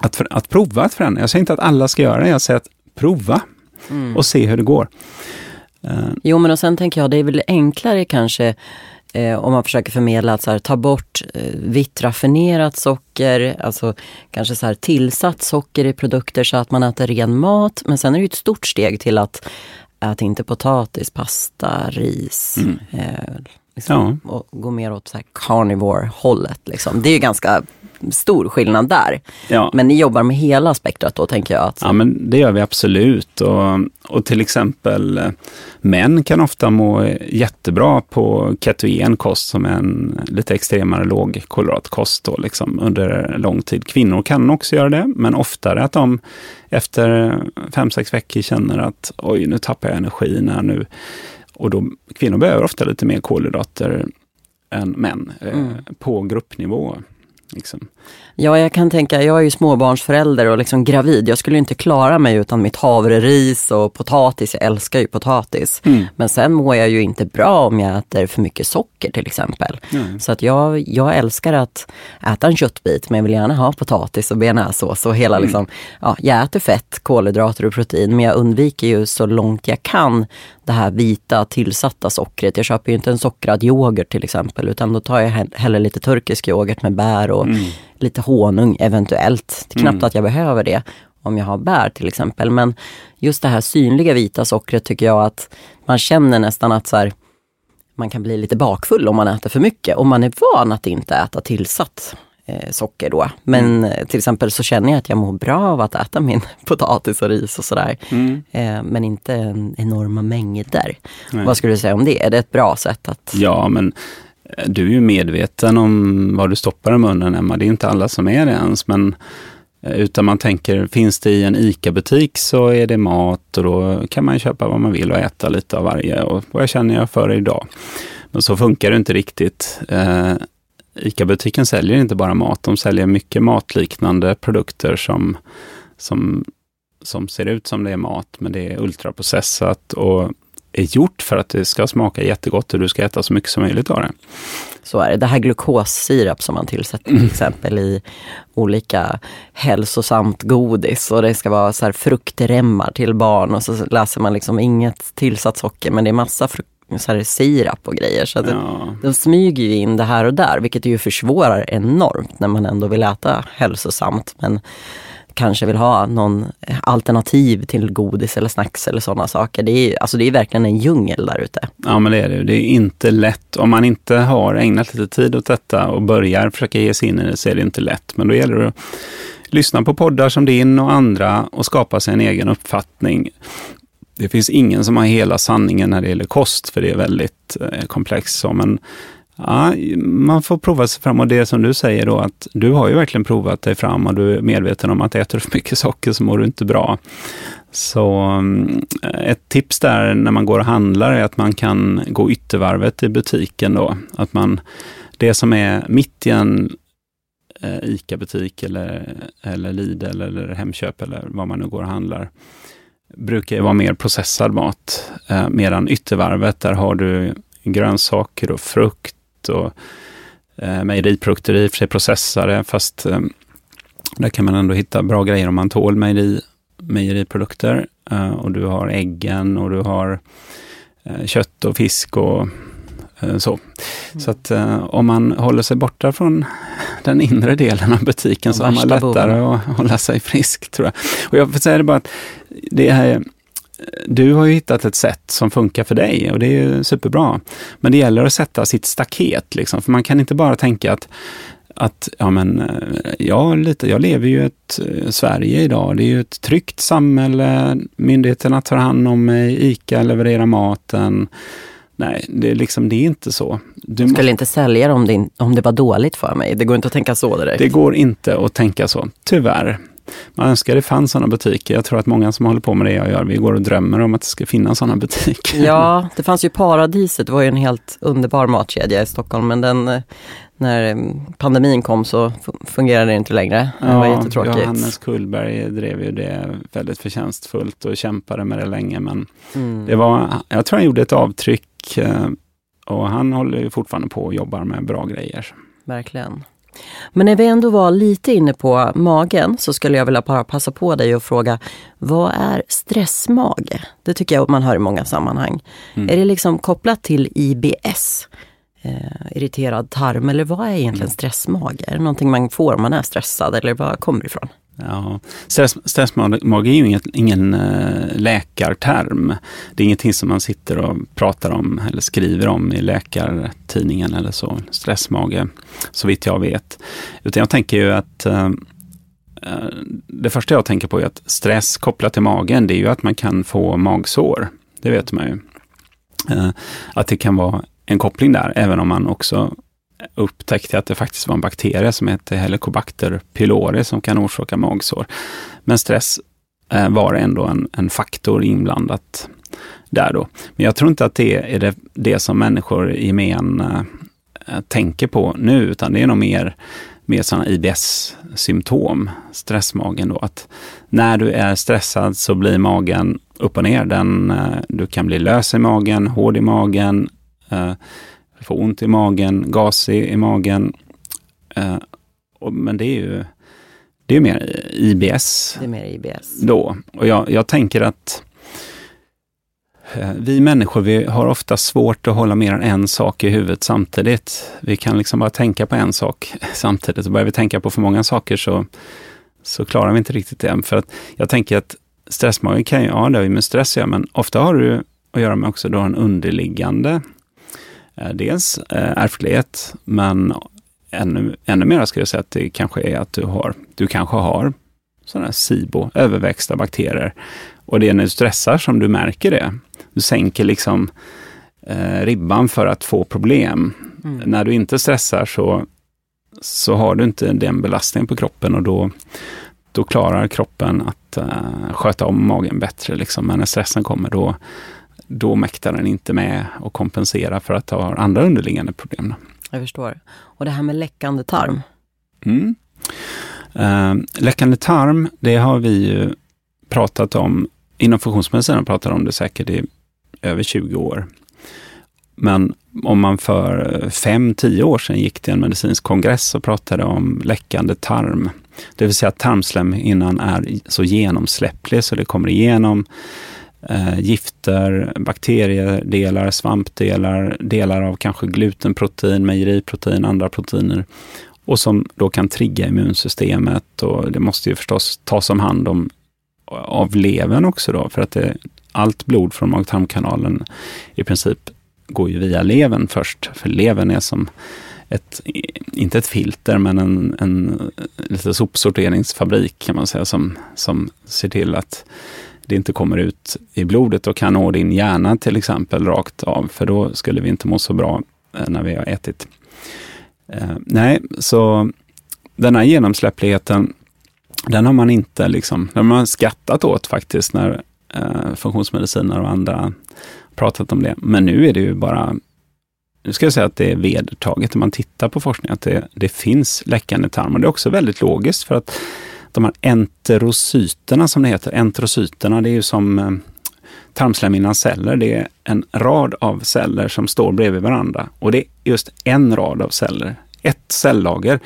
att, för, att prova att förändra. Jag säger inte att alla ska göra det, jag säger att prova mm. och se hur det går. Uh. Jo, men och sen tänker jag det är väl enklare kanske eh, om man försöker förmedla att så här, ta bort eh, vitt raffinerat socker, alltså kanske så här, tillsatt socker i produkter så att man äter ren mat. Men sen är det ett stort steg till att ät inte potatis, pasta, ris. Mm. Eh, liksom, ja. Och gå mer åt så här carnivore-hållet. Liksom. Det är ju ganska stor skillnad där. Ja. Men ni jobbar med hela spektrat då tänker jag? Att... Ja men det gör vi absolut. Och, och till exempel eh, män kan ofta må jättebra på ketogen kost som är en lite extremare lågkolhydratkost då, liksom, under lång tid. Kvinnor kan också göra det, men oftare att de efter fem sex veckor känner att oj, nu tappar jag energin här nu. Och då, kvinnor behöver ofta lite mer kolhydrater än män eh, mm. på gruppnivå. Liksom. Ja, jag kan tänka, jag är ju småbarnsförälder och liksom gravid. Jag skulle inte klara mig utan mitt havreris och potatis. Jag älskar ju potatis. Mm. Men sen mår jag ju inte bra om jag äter för mycket socker till exempel. Mm. Så att jag, jag älskar att äta en köttbit men jag vill gärna ha potatis och bearnaisesås och hela mm. liksom, ja, jag äter fett, kolhydrater och protein men jag undviker ju så långt jag kan det här vita tillsatta sockret. Jag köper ju inte en sockrad yoghurt till exempel utan då tar jag hellre lite turkisk yoghurt med bär och mm. Lite honung eventuellt. Knappt mm. att jag behöver det om jag har bär till exempel. Men just det här synliga vita sockret tycker jag att man känner nästan att så här, man kan bli lite bakfull om man äter för mycket. Om man är van att inte äta tillsatt eh, socker då. Men mm. Eh, till exempel så känner jag att jag mår bra av att äta min potatis och ris och sådär. Mm. Eh, men inte enorma mängder. Nej. Vad skulle du säga om det? Är det ett bra sätt att... Ja, men Eh, du är ju medveten om vad du stoppar i munnen, Emma. Det är inte alla som är det ens, men eh, utan man tänker, finns det i en ICA-butik så är det mat och då kan man köpa vad man vill och äta lite av varje. Och vad känner jag för idag? Men så funkar det inte riktigt. Eh, ICA-butiken säljer inte bara mat, de säljer mycket matliknande produkter som, som, som ser ut som det är mat, men det är ultraprocessat och är gjort för att det ska smaka jättegott och du ska äta så mycket som möjligt av det. Så är det. Det här glukossirap som man tillsätter till mm. exempel i olika hälsosamt godis och det ska vara så här fruktremmar till barn och så läser man liksom inget tillsatt socker men det är massa frukt så här sirap och grejer. Så ja. de smyger ju in det här och där, vilket ju försvårar enormt när man ändå vill äta hälsosamt. Men kanske vill ha någon eh, alternativ till godis eller snacks eller sådana saker. Det är, alltså det är verkligen en djungel där ute. Ja men det är det. Det är inte lätt. Om man inte har ägnat lite tid åt detta och börjar försöka ge sig in i det så är det inte lätt. Men då gäller det att lyssna på poddar som din och andra och skapa sig en egen uppfattning. Det finns ingen som har hela sanningen när det gäller kost, för det är väldigt eh, komplext. Så, men ja, man får prova sig fram och det som du säger då att du har ju verkligen provat dig fram och du är medveten om att äter du för mycket socker så mår du inte bra. Så mm, ett tips där när man går och handlar är att man kan gå yttervarvet i butiken då. Att man, det som är mitt i en eh, ICA-butik eller, eller Lidl eller Hemköp eller vad man nu går och handlar brukar ju vara mer processad mat. Eh, medan yttervarvet, där har du grönsaker och frukt och eh, mejeriprodukter i och för sig processade, fast eh, där kan man ändå hitta bra grejer om man tål mejeri, mejeriprodukter. Eh, och du har äggen och du har eh, kött och fisk och eh, så. Mm. Så att eh, om man håller sig borta från den inre delen av butiken så har man lättare boven. att hålla sig frisk, tror jag. Och jag får säga det bara att det här du har ju hittat ett sätt som funkar för dig och det är ju superbra. Men det gäller att sätta sitt staket, liksom, för man kan inte bara tänka att att ja, men, eh, jag, lite, jag lever ju i ett eh, Sverige idag. Det är ju ett tryggt samhälle. Myndigheterna tar hand om mig. ICA levererar maten. Nej, det är, liksom, det är inte så. Du skulle måste... inte sälja det om det, om det var dåligt för mig. Det går inte att tänka så direkt. Det går inte att tänka så, tyvärr. Man önskar det fanns sådana butiker. Jag tror att många som håller på med det jag gör, vi går och drömmer om att det ska finnas sådana butiker. Ja, det fanns ju Paradiset, det var ju en helt underbar matkedja i Stockholm, men den, eh, när mm, pandemin kom så fungerade det inte längre. Det var jättetråkigt. Johannes Kullberg drev ju det väldigt förtjänstfullt och kämpade med det länge, men mm. det var, jag tror han gjorde ett avtryck eh, och han håller ju fortfarande på och jobbar med bra grejer. Verkligen. Men när vi ändå var lite inne på magen så skulle jag vilja bara passa på dig och fråga, vad är stressmage? Det tycker jag man hör i många sammanhang. Mm. Är det liksom kopplat till IBS? Eh, irriterad tarm eller vad är egentligen mm. stressmage? Är det någonting man får om man är stressad eller var kommer det ifrån? Ja, stress, stressmage är ju ingen, ingen läkarterm. Det är ingenting som man sitter och pratar om eller skriver om i läkartidningen eller så. Stressmage, så vitt jag vet. Utan jag tänker ju att eh, eh, det första jag tänker på är att stress kopplat till magen, det är ju att man kan få magsår. Det vet man ju. Att det kan vara en koppling där, även om man också upptäckte att det faktiskt var en bakterie som heter Helicobacter pylori som kan orsaka magsår. Men stress eh, var ändå en, en faktor inblandat där då. Men jag tror inte att det är det, det som människor i gemen äh, tänker på nu, utan det är nog mer, mer sådana IBS-symptom, stressmagen då. Att när du är stressad så blir magen upp och ner. Den, äh, du kan bli lös i magen, hård i magen, äh, får ont i magen, gasig i magen. Eh, och, men det är ju det är mer IBS. Det är mer IBS. Då. Och jag, jag tänker att eh, vi människor vi har ofta svårt att hålla mer än en sak i huvudet samtidigt. Vi kan liksom bara tänka på en sak samtidigt. Och börjar vi tänka på för många saker så, så klarar vi inte riktigt det. För att jag tänker att stressmage kan ju, ja det har ju med stress att göra, men ofta har du att göra med också då en underliggande dels eh, ärftlighet, men ännu, ännu mer skulle jag säga att det kanske är att du har, du kanske har sådana här SIBO, överväxta bakterier. Och det är när du stressar som du märker det. Du sänker liksom eh, ribban för att få problem. Mm. När du inte stressar så, så har du inte den belastningen på kroppen och då, då klarar kroppen att uh, sköta om magen bättre. Liksom. Men när stressen kommer då, då mäktar den inte med att kompensera för att ha andra underliggande problem. Jag förstår. Och det här med läckande tarm? Mm. Uh, läckande tarm, det har vi ju pratat om, inom funktionsmedicinen pratar om det säkert i över 20 år. Men om man för 5-10 år sedan gick till en medicinsk kongress och pratade om läckande tarm, det vill säga att tarmslemhinnan är så genomsläpplig så det kommer igenom eh, gifter, bakteriedelar, svampdelar, delar av kanske glutenprotein, mejeriprotein, andra proteiner. Och som då kan trigga immunsystemet och det måste ju förstås tas om hand om av levern också då, för att det, allt blod från mag-tarmkanalen i princip går ju via levern först, för levern är som ett, inte ett filter, men en, en lite sopsorteringsfabrik kan man säga, som, som ser till att det inte kommer ut i blodet och kan nå din hjärna till exempel rakt av, för då skulle vi inte må så bra eh, när vi har ätit. Eh, nej, så den här genomsläppligheten, den har man inte liksom, den har man skattat åt faktiskt när eh, funktionsmediciner och andra pratat om det. Men nu är det ju bara, nu ska jag säga att det är vedertaget när man tittar på forskning, att det, det finns läckande tarm. Och det är också väldigt logiskt för att de här enterocyterna som det heter. Enterocyterna, det är ju som eh, tarmslemhinnans celler. Det är en rad av celler som står bredvid varandra. Och det är just en rad av celler. Ett cellager.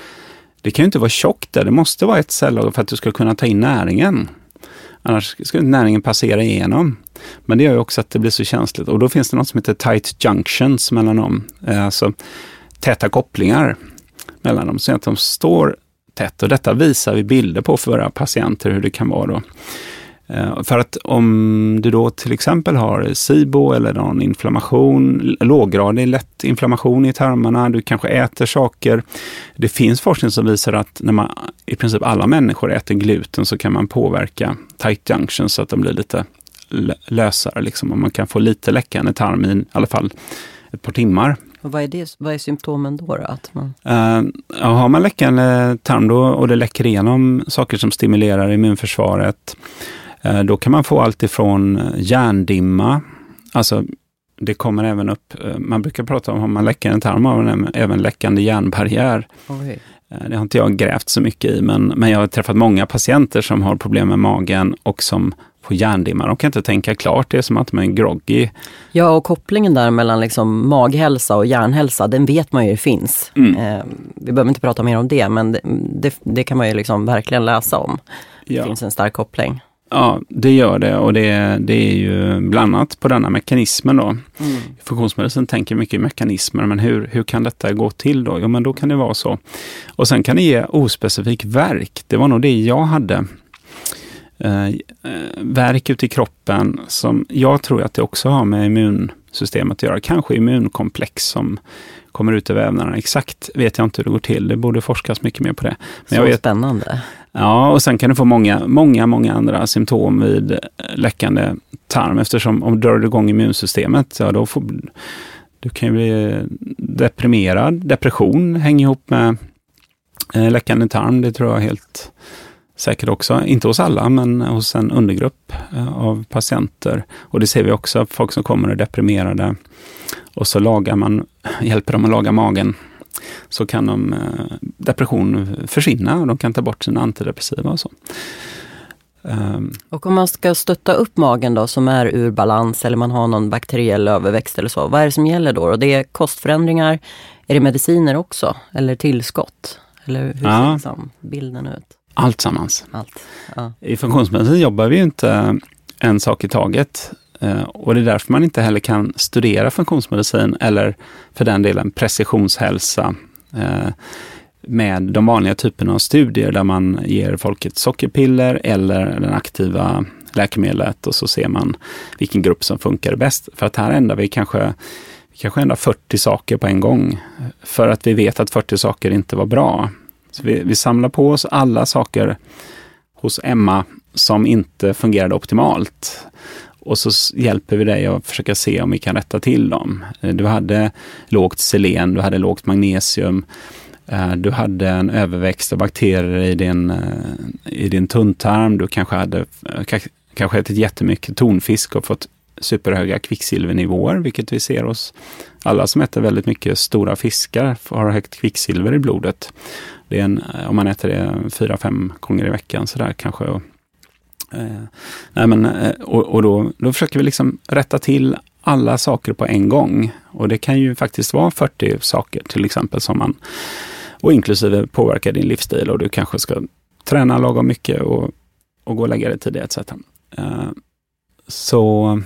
Det kan ju inte vara tjockt där. Det måste vara ett cellager för att du ska kunna ta in näringen. Annars ska näringen passera igenom. Men det gör ju också att det blir så känsligt. Och då finns det något som heter tight junctions mellan dem. Eh, alltså täta kopplingar mellan dem. Så att de står tätt. Och detta visar vi bilder på för våra patienter hur det kan vara då. Eh, för att om du då till exempel har SIBO eller någon inflammation, låggradig lätt inflammation i tarmarna, du kanske äter saker. Det finns forskning som visar att när man, i princip alla människor äter gluten så kan man påverka tight junctions så att de blir lite lösare. Liksom, och man kan få lite läckande tarm i alla fall ett par timmar. Vad, är det, vad är symptomen då? då att man... Uh, har man läckande tarm då, och det läcker igenom saker som stimulerar immunförsvaret, uh, då kan man få allt ifrån hjärndimma, alltså det kommer även upp, uh, man brukar prata om, har man läckande tarm har man även läckande hjärnbarriär. Oj. Det har inte jag grävt så mycket i, men, men jag har träffat många patienter som har problem med magen och som får hjärndimma. De kan inte tänka klart, det är som att de är groggy. Ja, och kopplingen där mellan liksom maghälsa och hjärnhälsa, den vet man ju finns. Mm. Eh, vi behöver inte prata mer om det, men det, det, det kan man ju liksom verkligen läsa om. Det ja. finns en stark koppling. Ja, det gör det och det, det är ju bland annat på denna mekanismen då. Mm. Funktionsmedicin tänker mycket i mekanismer, men hur, hur kan detta gå till då? Jo, men då kan det vara så. Och sen kan det ge ospecifik verk. Det var nog det jag hade. Eh, eh, verk ute i kroppen som jag tror att det också har med immunsystemet att göra. Kanske immunkomplex som kommer ut i vävnaderna. Exakt vet jag inte hur det går till. Det borde forskas mycket mer på det. Men Så vet, spännande. Ja, och sen kan du få många, många, många andra symptom vid läckande tarm eftersom om du drar igång immunsystemet, ja då får du kan ju bli deprimerad. Depression hänger ihop med eh, läckande tarm. Det tror jag helt säkert också, inte hos alla, men hos en undergrupp eh, av patienter. Och det ser vi också, folk som kommer och är deprimerade och så lagar man, hjälper dem att laga magen så kan de, eh, depression försvinna och de kan ta bort sina antidepressiva och så. Um, och om man ska stötta upp magen då som är ur balans eller man har någon bakteriell överväxt eller så, vad är det som gäller då? Och det är kostförändringar, är det mediciner också eller tillskott? Eller hur ser ja. liksom bilden ut? Allt sammans. Allt. Ja. I funktionsmedicin jobbar vi inte en sak i taget. Eh, och det är därför man inte heller kan studera funktionsmedicin eller för den delen precisionshälsa eh, med de vanliga typerna av studier där man ger folk ett sockerpiller eller den aktiva läkemedlet och så ser man vilken grupp som funkar bäst. För att här ändrar vi kanske, kanske ändrar 40 saker på en gång. För att vi vet att 40 saker inte var bra. Så vi, vi samlar på oss alla saker hos Emma som inte fungerade optimalt. Och så hjälper vi dig att försöka se om vi kan rätta till dem. Eh, du hade lågt selen, du hade lågt magnesium, eh, du hade en överväxt av bakterier i din, eh, i din tunntarm, du kanske hade kanske ätit jättemycket tonfisk och fått superhöga kvicksilvernivåer, vilket vi ser hos alla som äter väldigt mycket stora fiskar, har högt kvicksilver i blodet. Det är en, eh, om man äter det fyra, fem gånger i veckan sådär kanske. Och, eh, nej men, eh, och, och då, då försöker vi liksom rätta till alla saker på en gång. Och det kan ju faktiskt vara 40 saker till exempel som man, och inklusive påverkar din livsstil och du kanske ska träna lagom mycket och, och gå och lägga dig tidigare etc. Eh, så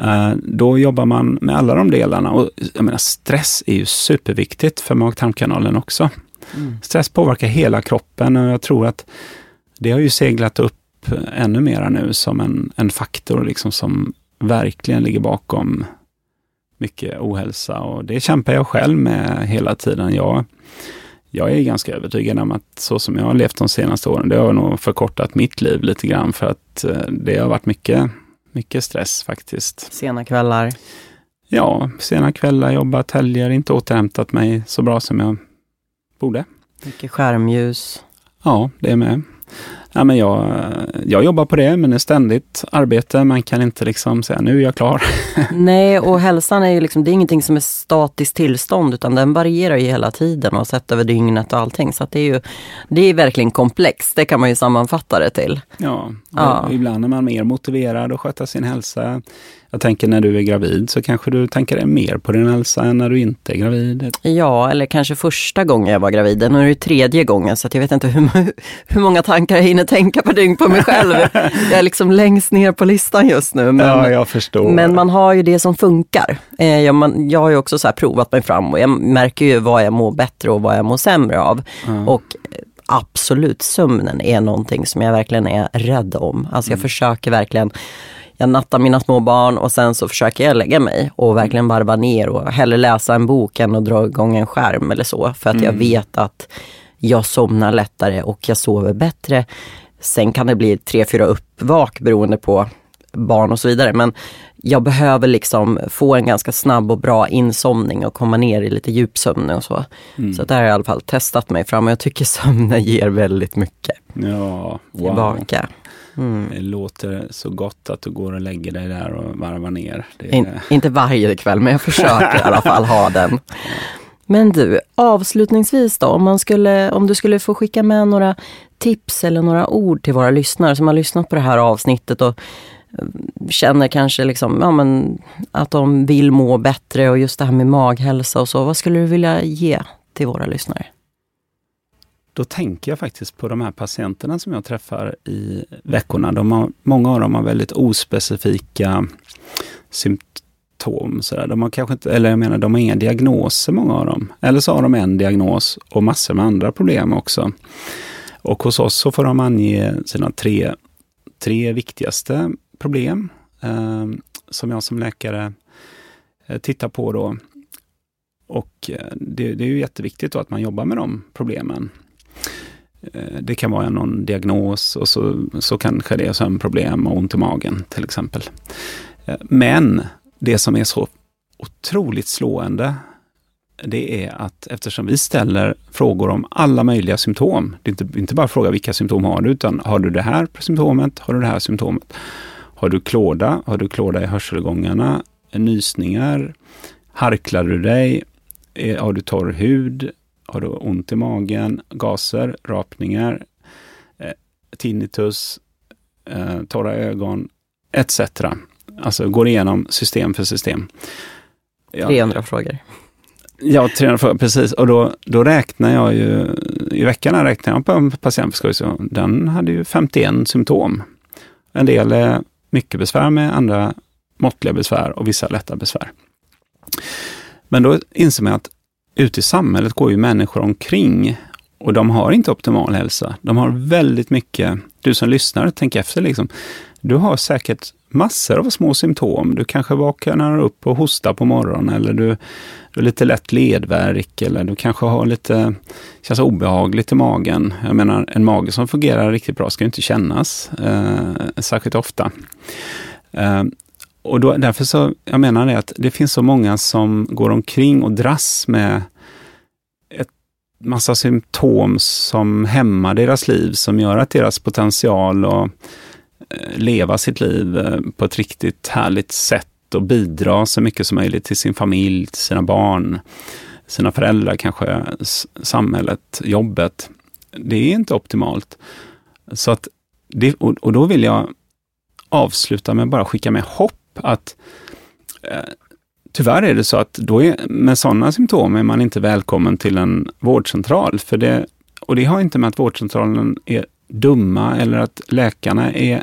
eh, då jobbar man med alla de delarna. Och jag menar, stress är ju superviktigt för mag-tarmkanalen också. Mm. Stress påverkar hela kroppen och jag tror att det har ju seglat upp ännu mera nu som en, en faktor liksom som verkligen ligger bakom mycket ohälsa. Och det kämpar jag själv med hela tiden. Jag, jag är ganska övertygad om att så som jag har levt de senaste åren, det har nog förkortat mitt liv lite grann för att eh, det har varit mycket mycket stress faktiskt. Sena kvällar? Ja, sena kvällar, jobbat helger, inte återhämtat mig så bra som jag borde. Mycket skärmljus? Ja, det är med. Ja, men jag, jag jobbar på det, men det är ständigt arbete. Man kan inte liksom säga nu är jag klar. Nej, och hälsan är ju liksom, det är ingenting som är statiskt tillstånd utan den varierar ju hela tiden och sett över dygnet och allting. Så det är ju det är verkligen komplext, det kan man ju sammanfatta det till. Ja, ja. ibland är man mer motiverad att sköta sin hälsa. Jag tänker när du är gravid så kanske du tänker mer på din hälsa än när du inte är gravid. Ja, eller kanske första gången jag var gravid. Nu är det tredje gången så jag vet inte hur, hur många tankar jag hinner tänka per dygn på mig själv. jag är liksom längst ner på listan just nu. Men, ja, jag förstår. Men man har ju det som funkar. Eh, jag, man, jag har ju också så provat mig fram och jag märker ju vad jag mår bättre och vad jag mår sämre av. Mm. Och absolut, sömnen är någonting som jag verkligen är rädd om. Alltså jag mm. försöker verkligen jag nattar mina små barn och sen så försöker jag lägga mig och verkligen varva ner och hellre läsa en bok än att dra igång en skärm eller så. För att mm. jag vet att jag somnar lättare och jag sover bättre. Sen kan det bli tre, fyra uppvak beroende på barn och så vidare. Men jag behöver liksom få en ganska snabb och bra insomning och komma ner i lite djupsömn och så. Mm. Så där har jag i alla fall testat mig fram och jag tycker sömnen ger väldigt mycket. Ja, wow. Tillbaka. Mm. Det låter så gott att du går och lägger dig där och varvar ner. In, inte varje kväll, men jag försöker i alla fall ha den. Men du, avslutningsvis då, om, man skulle, om du skulle få skicka med några tips eller några ord till våra lyssnare som har lyssnat på det här avsnittet och eh, känner kanske liksom, ja, men, att de vill må bättre och just det här med maghälsa och så. Vad skulle du vilja ge till våra lyssnare? Då tänker jag faktiskt på de här patienterna som jag träffar i veckorna. De har, många av dem har väldigt ospecifika symptom. Så De har kanske inte, eller jag menar, de har inga diagnoser, många av dem. Eller så har de en diagnos och massor med andra problem också. Och hos oss så får de ange sina tre, tre viktigaste problem eh, som jag som läkare eh, tittar på då. Och eh, det, det, är ju jätteviktigt då att man jobbar med de problemen. Eh, det kan vara någon diagnos och så, så kanske det är sömnproblem och ont i magen till exempel. Eh, men det som är så otroligt slående, det är att eftersom vi ställer frågor om alla möjliga symptom, det är inte, inte bara fråga vilka symptom har du, utan har du det här symptomet, har du det här symptomet. Har du klåda, har du klåda i hörselgångarna, nysningar, harklar du dig, har du torr hud, har du ont i magen, gaser, rapningar, eh, tinnitus, eh, torra ögon? Etc. Alltså går igenom system för system. Ja, 300 frågor. Ja, 300 frågor, precis. Och då, då räknar jag ju, i veckan räknar jag på en patient, den hade ju 51 symptom. En del är mycket besvär med, andra måttliga besvär och vissa lätta besvär. Men då inser man att ute i samhället går ju människor omkring och de har inte optimal hälsa. De har väldigt mycket, du som lyssnar, tänk efter liksom. Du har säkert massor av små symptom. Du kanske vaknar upp och hostar på morgonen eller du, du har lite lätt ledvärk eller du kanske har lite, känns obehagligt i magen. Jag menar, en mage som fungerar riktigt bra ska inte kännas eh, särskilt ofta. Eh, och då, därför så, jag menar det att det finns så många som går omkring och dras med massa symptom som hämmar deras liv, som gör att deras potential att eh, leva sitt liv eh, på ett riktigt härligt sätt och bidra så mycket som möjligt till sin familj, till sina barn, sina föräldrar, kanske samhället, jobbet. Det är inte optimalt. Så att det, och då vill jag avsluta med att bara skicka med hopp att eh, tyvärr är det så att då är, med sådana symptom är man inte välkommen till en vårdcentral. För det, och det har inte med att vårdcentralen är dumma eller att läkarna är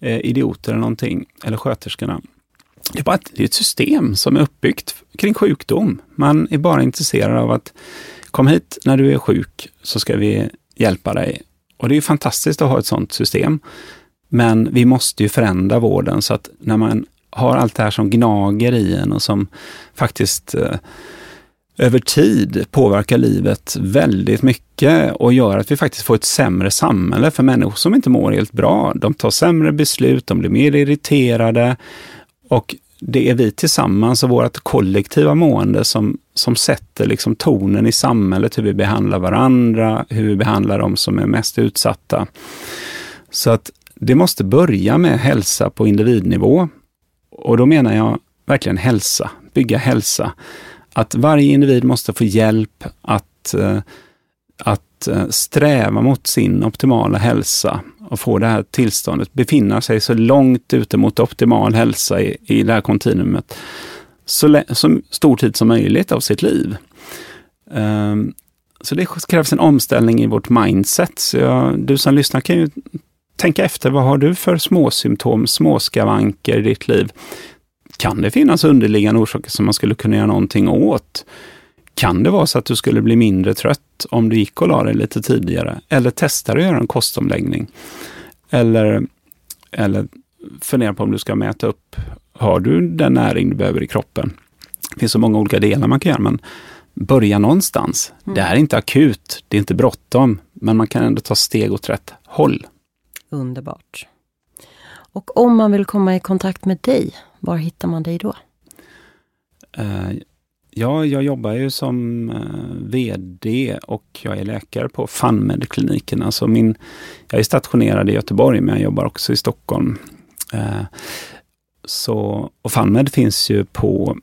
idioter eller någonting, eller sköterskorna. Det är bara ett, det är ett system som är uppbyggt kring sjukdom. Man är bara intresserad av att kom hit när du är sjuk så ska vi hjälpa dig. Och det är fantastiskt att ha ett sådant system. Men vi måste ju förändra vården så att när man har allt det här som gnager i en och som faktiskt eh, över tid påverkar livet väldigt mycket och gör att vi faktiskt får ett sämre samhälle för människor som inte mår helt bra. De tar sämre beslut, de blir mer irriterade och det är vi tillsammans och vårt kollektiva mående som, som sätter liksom tonen i samhället, hur vi behandlar varandra, hur vi behandlar de som är mest utsatta. Så att det måste börja med hälsa på individnivå. Och då menar jag verkligen hälsa, bygga hälsa. Att varje individ måste få hjälp att, eh, att eh, sträva mot sin optimala hälsa och få det här tillståndet, befinna sig så långt ute mot optimal hälsa i, i det här kontinuumet, så, så stor tid som möjligt av sitt liv. Um, så det krävs en omställning i vårt mindset. Så jag, du som lyssnar kan ju tänka efter, vad har du för småsymptom, småskavanker i ditt liv? Kan det finnas underliggande orsaker som man skulle kunna göra någonting åt? Kan det vara så att du skulle bli mindre trött om du gick och la dig lite tidigare? Eller testar att göra en kostomläggning? Eller, eller fundera på om du ska mäta upp, har du den näring du behöver i kroppen? Det finns så många olika delar man kan göra, men börja någonstans. Mm. Det här är inte akut, det är inte bråttom, men man kan ändå ta steg åt rätt håll. Underbart. Och om man vill komma i kontakt med dig, var hittar man dig då? Uh, ja, jag jobbar ju som eh, uh, VD och jag är läkare på FunMed-kliniken. Alltså min, jag är stationerad i Göteborg, men jag jobbar också i Stockholm. Uh, så, och FunMed finns ju på,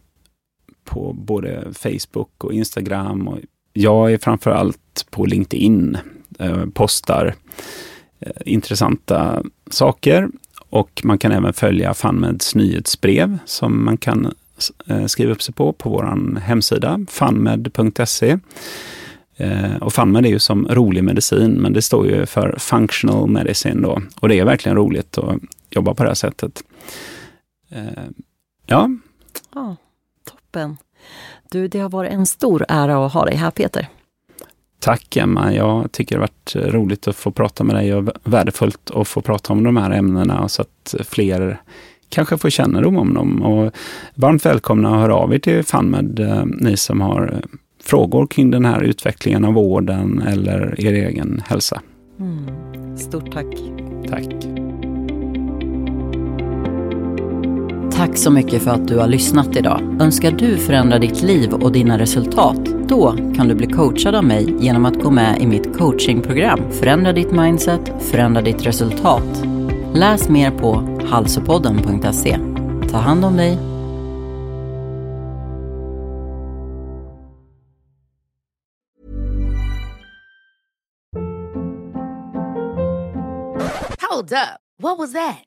på både Facebook och Instagram. Och jag är framförallt på LinkedIn, postar Eh, intressanta saker och man kan även följa FunMeds nyhetsbrev som man kan eh, skriva upp sig på, på vår hemsida, funmed.se. Eh, och FunMed är ju som rolig medicin, men det står ju för Functional Medicine då. Och det är verkligen roligt att jobba på det här sättet. Ja. ja. Toppen. Du, det har varit en stor ära att ha dig här Peter. Tack Emma. Jag tycker det har varit roligt att få prata med dig och värdefullt att få prata om de här ämnena så att fler kanske får kännedom om dem. Och varmt välkomna att höra av er till FunMed, eh, ni som har frågor kring den här utvecklingen av vården eller er egen hälsa. Mm. Stort tack. Tack. Tack så mycket för att du har lyssnat idag. Önskar du förändra ditt liv och dina resultat? Då kan du bli coachad av mig genom att gå med i mitt coachingprogram Förändra ditt mindset, förändra ditt resultat. Läs mer på halsopodden.se. Ta hand om dig. Hold up. What was that?